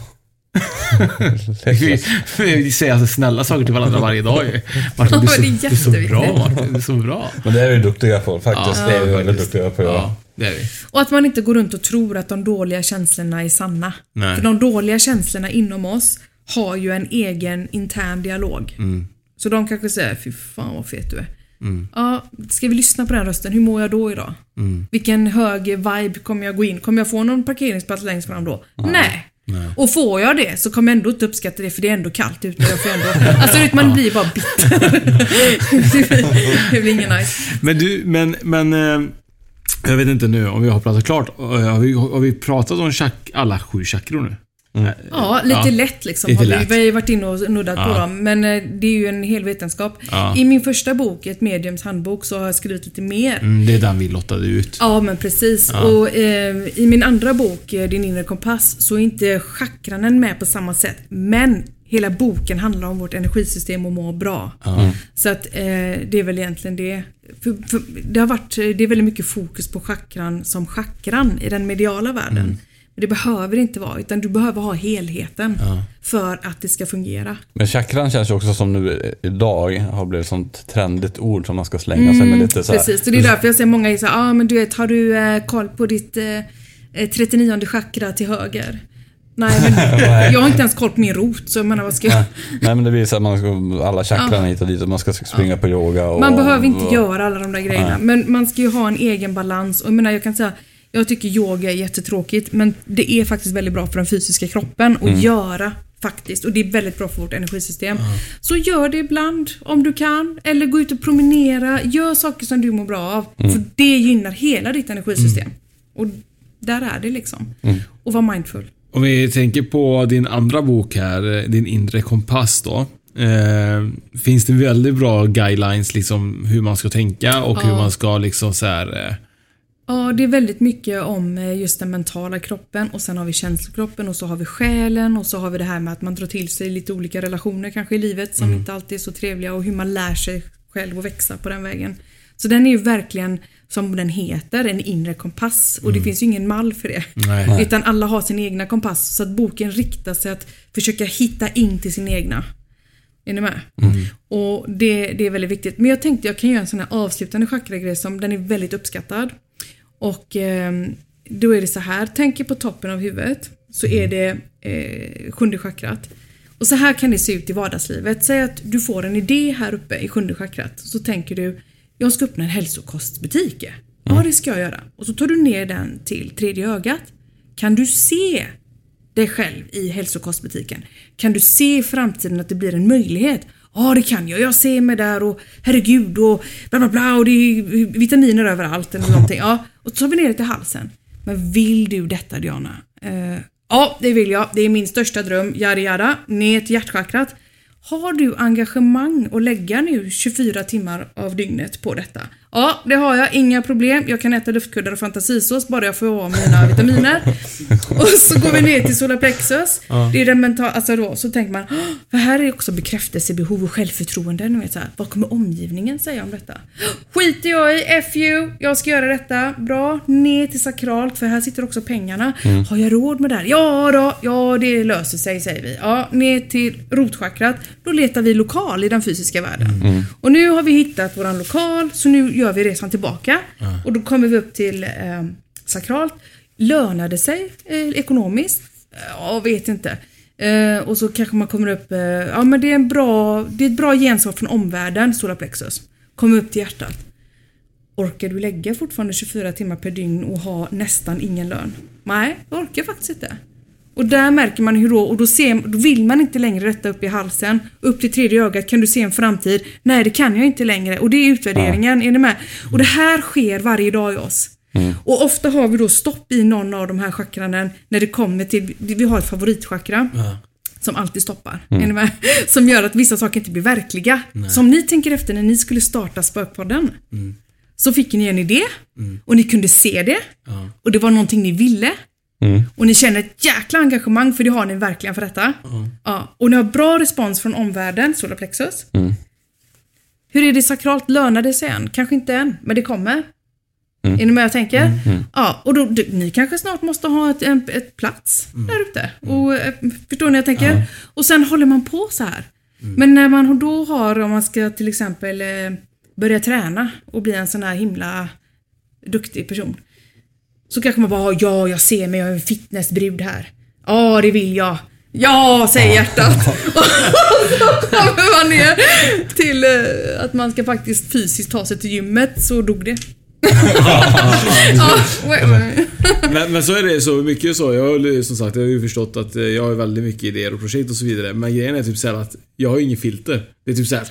Vi, vi säger alltså snälla saker till varandra varje dag. Martin, du är så, det är du är så jätteviktigt. bra Martin. Du är så bra. Men det är vi duktiga på faktiskt. Ja, det är vi väldigt faktiskt. duktiga på. Ja, det är vi. och att man inte går runt och tror att de dåliga känslorna är sanna. Nej. För de dåliga känslorna inom oss har ju en egen intern dialog. Så de kanske säger, fy fan vad fet du är. Ja, ska vi lyssna på den rösten? Hur mår jag då idag? Vilken hög vibe kommer jag gå in? Kommer jag få någon parkeringsplats längst fram då? Nej. Och får jag det så kommer jag ändå inte uppskatta det för det är ändå kallt ute. Jag får ändå, alltså vet, man blir bara bitter. det, blir, ingen nice. Men du, men, men... eh, Jag vet inte nu om vi har pratat klart. Eh, Har vi, har vi pratat om chak alla sju chakror nu? Eh, Ja, lite Ja. lätt liksom. Lite vi, lätt. vi har ju varit inne och nuddat på Ja. dem. Men eh, det är ju en hel vetenskap. Ja. I min första bok, Ett mediums handbok, så har jag skrivit lite mer. Mm, det är den vi lottade ut. Ja, men precis. Ja. Och eh, I min andra bok, eh, Din inre kompass, så är inte chakranen med på samma sätt. Men hela boken handlar om vårt energisystem och må bra. Så att eh, det är väl egentligen det. För, för det har varit, det är väldigt mycket fokus på chakran som chakran i den mediala världen. Det behöver inte vara, utan du behöver ha helheten för att det ska fungera. Men chakran känns ju också som nu idag har blivit ett sånt trendigt ord som man ska slänga sig med lite så här. Mm, Precis, och det är därför jag ser många säger ja ah, men du vet, har du eh, koll på ditt eh, eh, 39 chakra till höger? Nej, men jag har inte ens koll på min rot, så jag menar vad ska jag... Nej, Nej men det blir så att man ska, alla chakran hit och dit och man ska springa på yoga och... Man behöver inte och, göra alla de där grejerna, men man ska ju ha en egen balans. Och jag menar, jag kan säga, jag tycker yoga är jättetråkigt, men det är faktiskt väldigt bra för den fysiska kroppen att göra faktiskt. Och det är väldigt bra för vårt energisystem. Så gör det ibland om du kan. Eller gå ut och promenera. Gör saker som du mår bra av. För det gynnar hela ditt energisystem. Och där är det liksom. Och var mindful. Om vi tänker på din andra bok här, eh, din inre kompass då. Eh, finns det väldigt bra guidelines liksom hur man ska tänka och hur Ja. man ska liksom så här. Ja, det är väldigt mycket om eh, just den mentala kroppen och sen har vi känslokroppen och så har vi själen och så har vi det här med att man drar till sig lite olika relationer kanske i livet som inte alltid är så trevliga och hur man lär sig själv att växa på den vägen. Så den är ju verkligen, som den heter, en inre kompass och det finns ju ingen mall för det. Nej. Utan alla har sin egna kompass så att boken riktar sig att försöka hitta in till sin egna. Är ni med? Och det, det är väldigt viktigt. Men jag tänkte jag kan göra en sån här avslutande chakragrej som den är väldigt uppskattad. Och eh, då är det så här, tänk er på toppen av huvudet så är det eh, sjunde chakrat. Och så här kan det se ut i vardagslivet. Säg att du får en idé här uppe i sjunde chakrat. Så tänker du, jag ska öppna en hälsokostbutik. Ja, det ska jag göra. Och så tar du ner den till tredje ögat. Kan du se dig själv i hälsokostbutiken? Kan du se i framtiden att det blir en möjlighet? Ja, det kan jag. Jag ser mig där och herregud och bla bla bla och det är vitaminer överallt eller någonting. Ja, och så tar vi ner det till halsen. Men vill du detta Diana? Eh, ja, det vill jag. Det är min största dröm. Yada yada. Ner till hjärtchakrat. Har du engagemang att lägga nu 24 timmar av dygnet på detta? Ja, det har jag. Inga problem. Jag kan äta luftkuddar och fantasisås bara jag får av mina vitaminer. och så går vi ner till solarplexus. Ja. Det är den mentala, alltså då, så tänker man, "Åh, för här är också bekräftelsebehov och självförtroende. Ni vet, så här, vad kommer omgivningen säga om detta? Skiter jag i, F you, jag ska göra detta. Bra, ner till sakralt för här sitter också pengarna. Mm. Har jag råd med det här? Ja då, ja det löser sig säger vi. Ja, ner till rotchakrat. Då letar vi lokal i den fysiska världen. Mm. Och nu har vi hittat våran lokal, så nu gör vi resan tillbaka. Och då kommer vi upp till eh, sakralt. Lönar det sig eh, ekonomiskt? Jag vet inte. Eh, och så kanske man kommer upp, eh, ja men det är en bra, det är ett bra gensvar från omvärlden, solarplexus. Kommer upp till hjärtat. Orkar du lägga fortfarande 24 timmar per dygn och ha nästan ingen lön? Nej, det orkar jag faktiskt inte. Och där märker man hur då, och då, ser, då vill man inte längre rätta upp i halsen. Upp till tredje ögat, kan du se en framtid? Nej, det kan jag inte längre. Och det är utvärderingen, är ni med? Och det här sker varje dag i oss. Och ofta har vi då stopp i någon av de här chakranen när det kommer till, vi har ett favoritchakra. Som alltid stoppar. Mm. Som gör att vissa saker inte blir verkliga. Nej. Som ni tänker efter när ni skulle starta Spökpodden. Så fick ni en idé och ni kunde se det. Ja. Och det var någonting ni ville. Mm. Och ni känner ett jäkla engagemang för det har ni verkligen för detta. Ja. Och ni har bra respons från omvärlden, solarplexus. Mm. Hur är det sakralt? Lönar det sig än? Kanske inte än, men det kommer. Mm. Är ni med jag tänker? Mm, mm. Ja, och då, ni kanske snart måste ha ett, en, ett plats där ute. Och, eh, förstår ni jag tänker? Och sen håller man på så här. Men när man då har, om man ska till exempel eh, börja träna och bli en sån här himla duktig person. Så kanske man bara, ja jag ser mig, jag är en fitnessbrud här. Ja, det vill jag. Ja, säger hjärtat. och så kommer man ner till eh, att man ska faktiskt fysiskt ta sig till gymmet, så dog det. ja, men, men så är det så mycket så. Jag har ju som sagt, jag har ju förstått att eh, jag har väldigt mycket idéer och projekt och så vidare. Men grejen är typ så här att jag har ju ingen filter. Det är typ så här.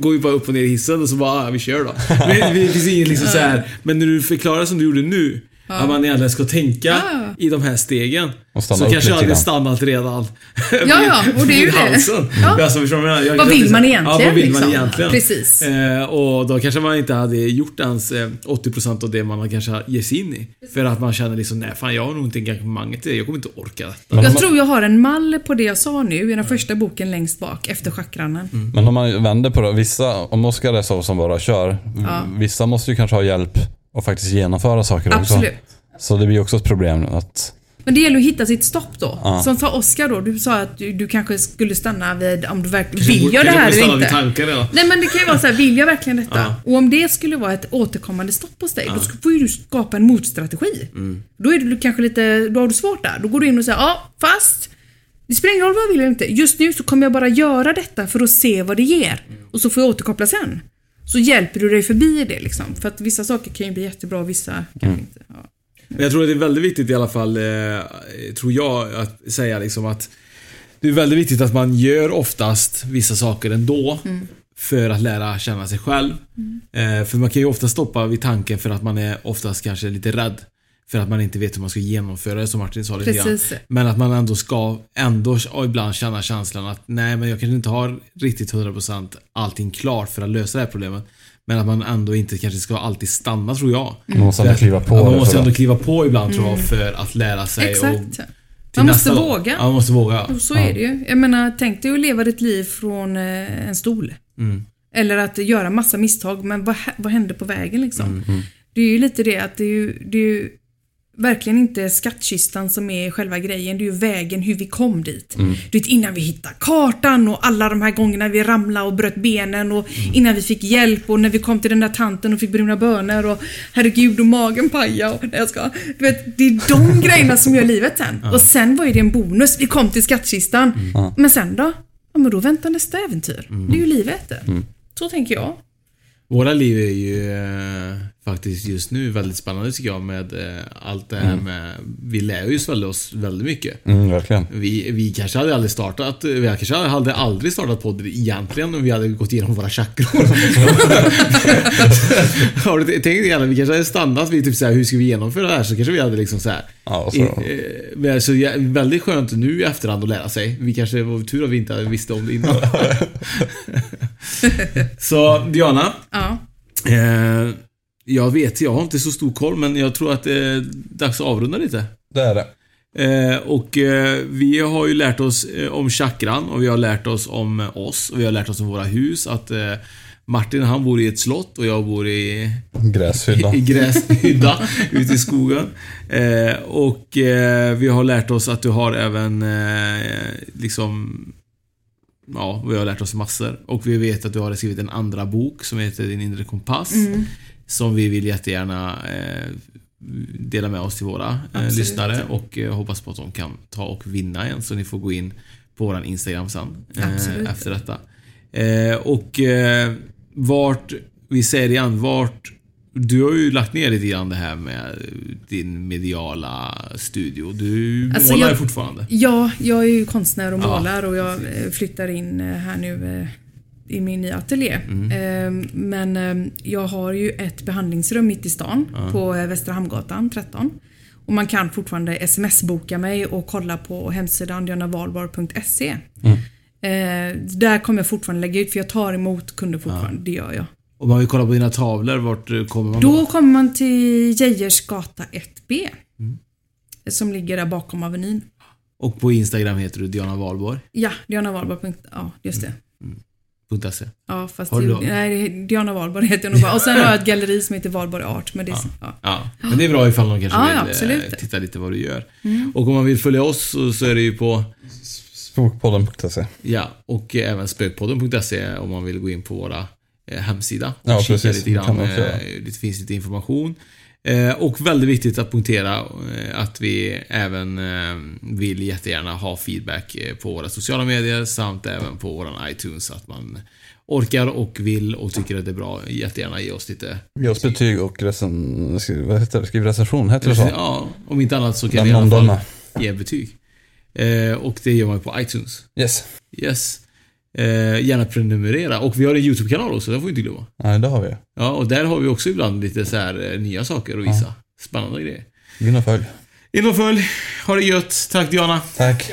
Går ju bara upp och ner i hissen och så bara, ah, vi kör då. Men det finns ingen liksom så här. Men när du förklarar som du gjorde nu. Ja. Att man egentligen ska tänka Ja. i de här stegen. Och så kanske jag hade stannat redan. Ja, ja, och det är ju vid det. halsen. Ja. Alltså, jag? Jag Vad vill man egentligen, Ja, vad vill man liksom? egentligen? Precis. Eh, och då kanske man inte hade gjort ens eh, 80% av det man kanske ger sig in i. För att man känner liksom, nej fan jag har nog inte engagemanget i det. Jag kommer inte orka detta. Jag tror jag har en mall på det jag sa nu i den första boken längst bak efter chakranen. Men om man vänder på det, vissa, om Oskar är så som bara kör, Ja. vissa måste ju kanske ha hjälp att faktiskt genomföra saker också. Absolut. Så det blir också ett problem att... Men det gäller att hitta sitt stopp då. Ja. Som för Oskar då, du sa att du, du kanske skulle stanna vid om du verkligen vill jag det här eller inte. tankar redan. Nej men det kan ju vara så här, vill jag verkligen detta? Ja. Och om det skulle vara ett återkommande stopp hos dig, Ja. då får ju du skapa en motstrategi. Mm. Då är du kanske lite, då har du svårt där. Då går du in och säger ja, fast det spelar ingen roll vad jag vill eller inte. Just nu så kommer jag bara göra detta för att se vad det ger. Och så får jag återkoppla sen. Så hjälper du dig förbi det liksom. För att vissa saker kan ju bli jättebra och vissa kanske Mm. inte. Ja. Men jag tror att det är väldigt viktigt i alla fall, eh, tror jag, att säga liksom att det är väldigt viktigt att man gör oftast vissa saker ändå. Mm. För att lära känna sig själv. Eh, för man kan ju ofta stoppa vid tanken för att man är oftast kanske lite rädd. För att man inte vet hur man ska genomföra det som Martin sa lite grann. Men att man ändå ska, ändå ibland känna känslan att nej men jag kanske inte har riktigt 100% allting klart för att lösa det här problemet. Men att man ändå inte kanske ska alltid stanna tror jag. Man måste ändå kliva på Ja, man måste ändå kliva på ibland tror jag Mm. för att lära sig. Exakt. Och, Man måste nästa våga. Ja, man måste våga. Och så är det ju. Jag menar, tänk dig att leva ditt liv från eh, en stol. Mm. Eller att göra massa misstag, men vad, vad hände på vägen liksom? Mm, mm. Det är ju lite det att det är ju, det är ju verkligen inte skattkistan som är själva grejen, det är ju vägen hur vi kom dit. Mm. Du vet innan vi hittade kartan och alla de här gångerna vi ramlade och bröt benen och innan vi fick hjälp och när vi kom till den där tanten och fick bruna bönor och herregud och magen paja och jag ska. Du vet, det är de grejerna som gör livet sen. Ja. Och sen var ju det en bonus, vi kom till skattkistan. Men sen då? Ja men då väntar nästa äventyr. Det är ju livet det. Så tänker jag. Våra liv är ju eh, faktiskt just nu väldigt spännande tycker jag med eh, allt det här Mm. med... Vi lär ju oss väldigt mycket. Mm, verkligen. Vi, vi kanske hade aldrig startat, vi kanske hade aldrig startat podd egentligen om vi hade gått igenom våra chakror. Har du tänkt igenom? Vi kanske hade stannat vid typ såhär, hur ska vi genomföra det här? Så kanske vi hade liksom såhär... Ja, så- I, eh, så ja, väldigt skönt nu i efterhand att lära sig. Vi kanske var tur att vi inte visste om det innan. så, Diana. Ja. Eh, jag vet, jag har inte så stor koll men jag tror att det är dags att avrunda lite. Det är det. Eh, och eh, vi har ju lärt oss eh, om chakran och vi har lärt oss om oss och vi har lärt oss om våra hus. Att Martin han bor i ett slott och jag bor i Gräshydda. i gräshydda ute i skogen. Och vi har lärt oss att du har även liksom Ja, vi har lärt oss massor. Och vi vet att du har skrivit en andra bok som heter Din inre kompass. Mm. Som vi vill jättegärna eh, dela med oss till våra eh, lyssnare och eh, hoppas på att de kan ta och vinna en. Så ni får gå in på våran Instagram sen. Eh, efter detta. Och vart, vi säger det igen, vart du har ju lagt ner lite grann det här med din mediala studio. Du Alltså, målar jag- fortfarande. Ja, jag är ju konstnär och Ja. målar och jag flyttar in här nu i min nya ateljé. Mm. Eh, Men eh, jag har ju ett behandlingsrum mitt i stan Ja. på eh, Västra Hamngatan 13. Och man kan fortfarande sms-boka mig och kolla på hemsidan dianavalbar.se. Mm. Eh, där kommer jag fortfarande lägga ut för jag tar emot kunder fortfarande, det gör jag. Om man vill kolla på dina tavlor, vart eh, kommer man Då kommer man till Geijersgata 1B. Mm. Som ligger där bakom Avenyn. Och på Instagram heter du Diana Valborg. Ja, Diana Valborg. Ja, just det. .se. Ja, fast Har du det, då? nej, Diana Valborg heter jag nog bara. Och sen har jag ett galleri som heter Valborg Art. Men det, är- ja. Ja, men det är bra ifall någon kanske Ja, vill ja, absolut. eh, titta lite vad du gör. Mm. Och om man vill följa oss så, så är det ju på Spokpodden.se. Ja, och eh, även spökpodden.se om man vill gå in på våra eh, hemsida. Ja, och kika precis. lite Det grann. också eh, det finns lite information. Eh, och väldigt viktigt att punktera eh, att vi även eh, vill jättegärna ha feedback på våra sociala medier samt även på våran iTunes. Att man orkar och vill och tycker att det är bra. Jättegärna ge oss lite Ge oss betyg och recen... Vad heter det? Skriv recension, heter det så? Ja, om inte annat så kan vi i alla fall ge betyg. Och det gör man på iTunes. Yes. Yes. Eh, gärna prenumerera. Och vi har en YouTube-kanal också, det får vi inte glömma. Nej, det har vi. Ja, och där har vi också ibland lite så här eh, nya saker att visa. Spännande grejer. In och följ. In och följ. Ha det gött. Tack Diana. Tack.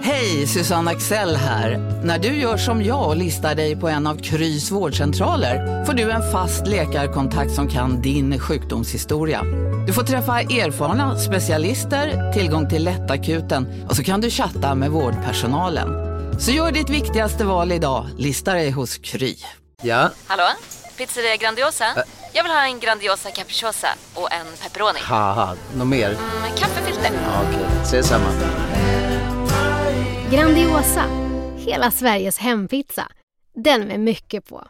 Hej, Susanne Axel här. När du gör som jag och listar dig på en av Krys vårdcentraler får du en fast läkarkontakt som kan din sjukdomshistoria. Du får träffa erfarna specialister, tillgång till lättakuten och så kan du chatta med vårdpersonalen. Så gör ditt viktigaste val idag, lista dig hos Kry. Ja, Hallå? Pizzeria Grandiosa? Jag vill ha en Grandiosa capriciosa och en pepperoni. något mer? Med kaffefilter. Ja, Okej, ses samma. Grandiosa, hela Sveriges hempizza. Den med mycket på.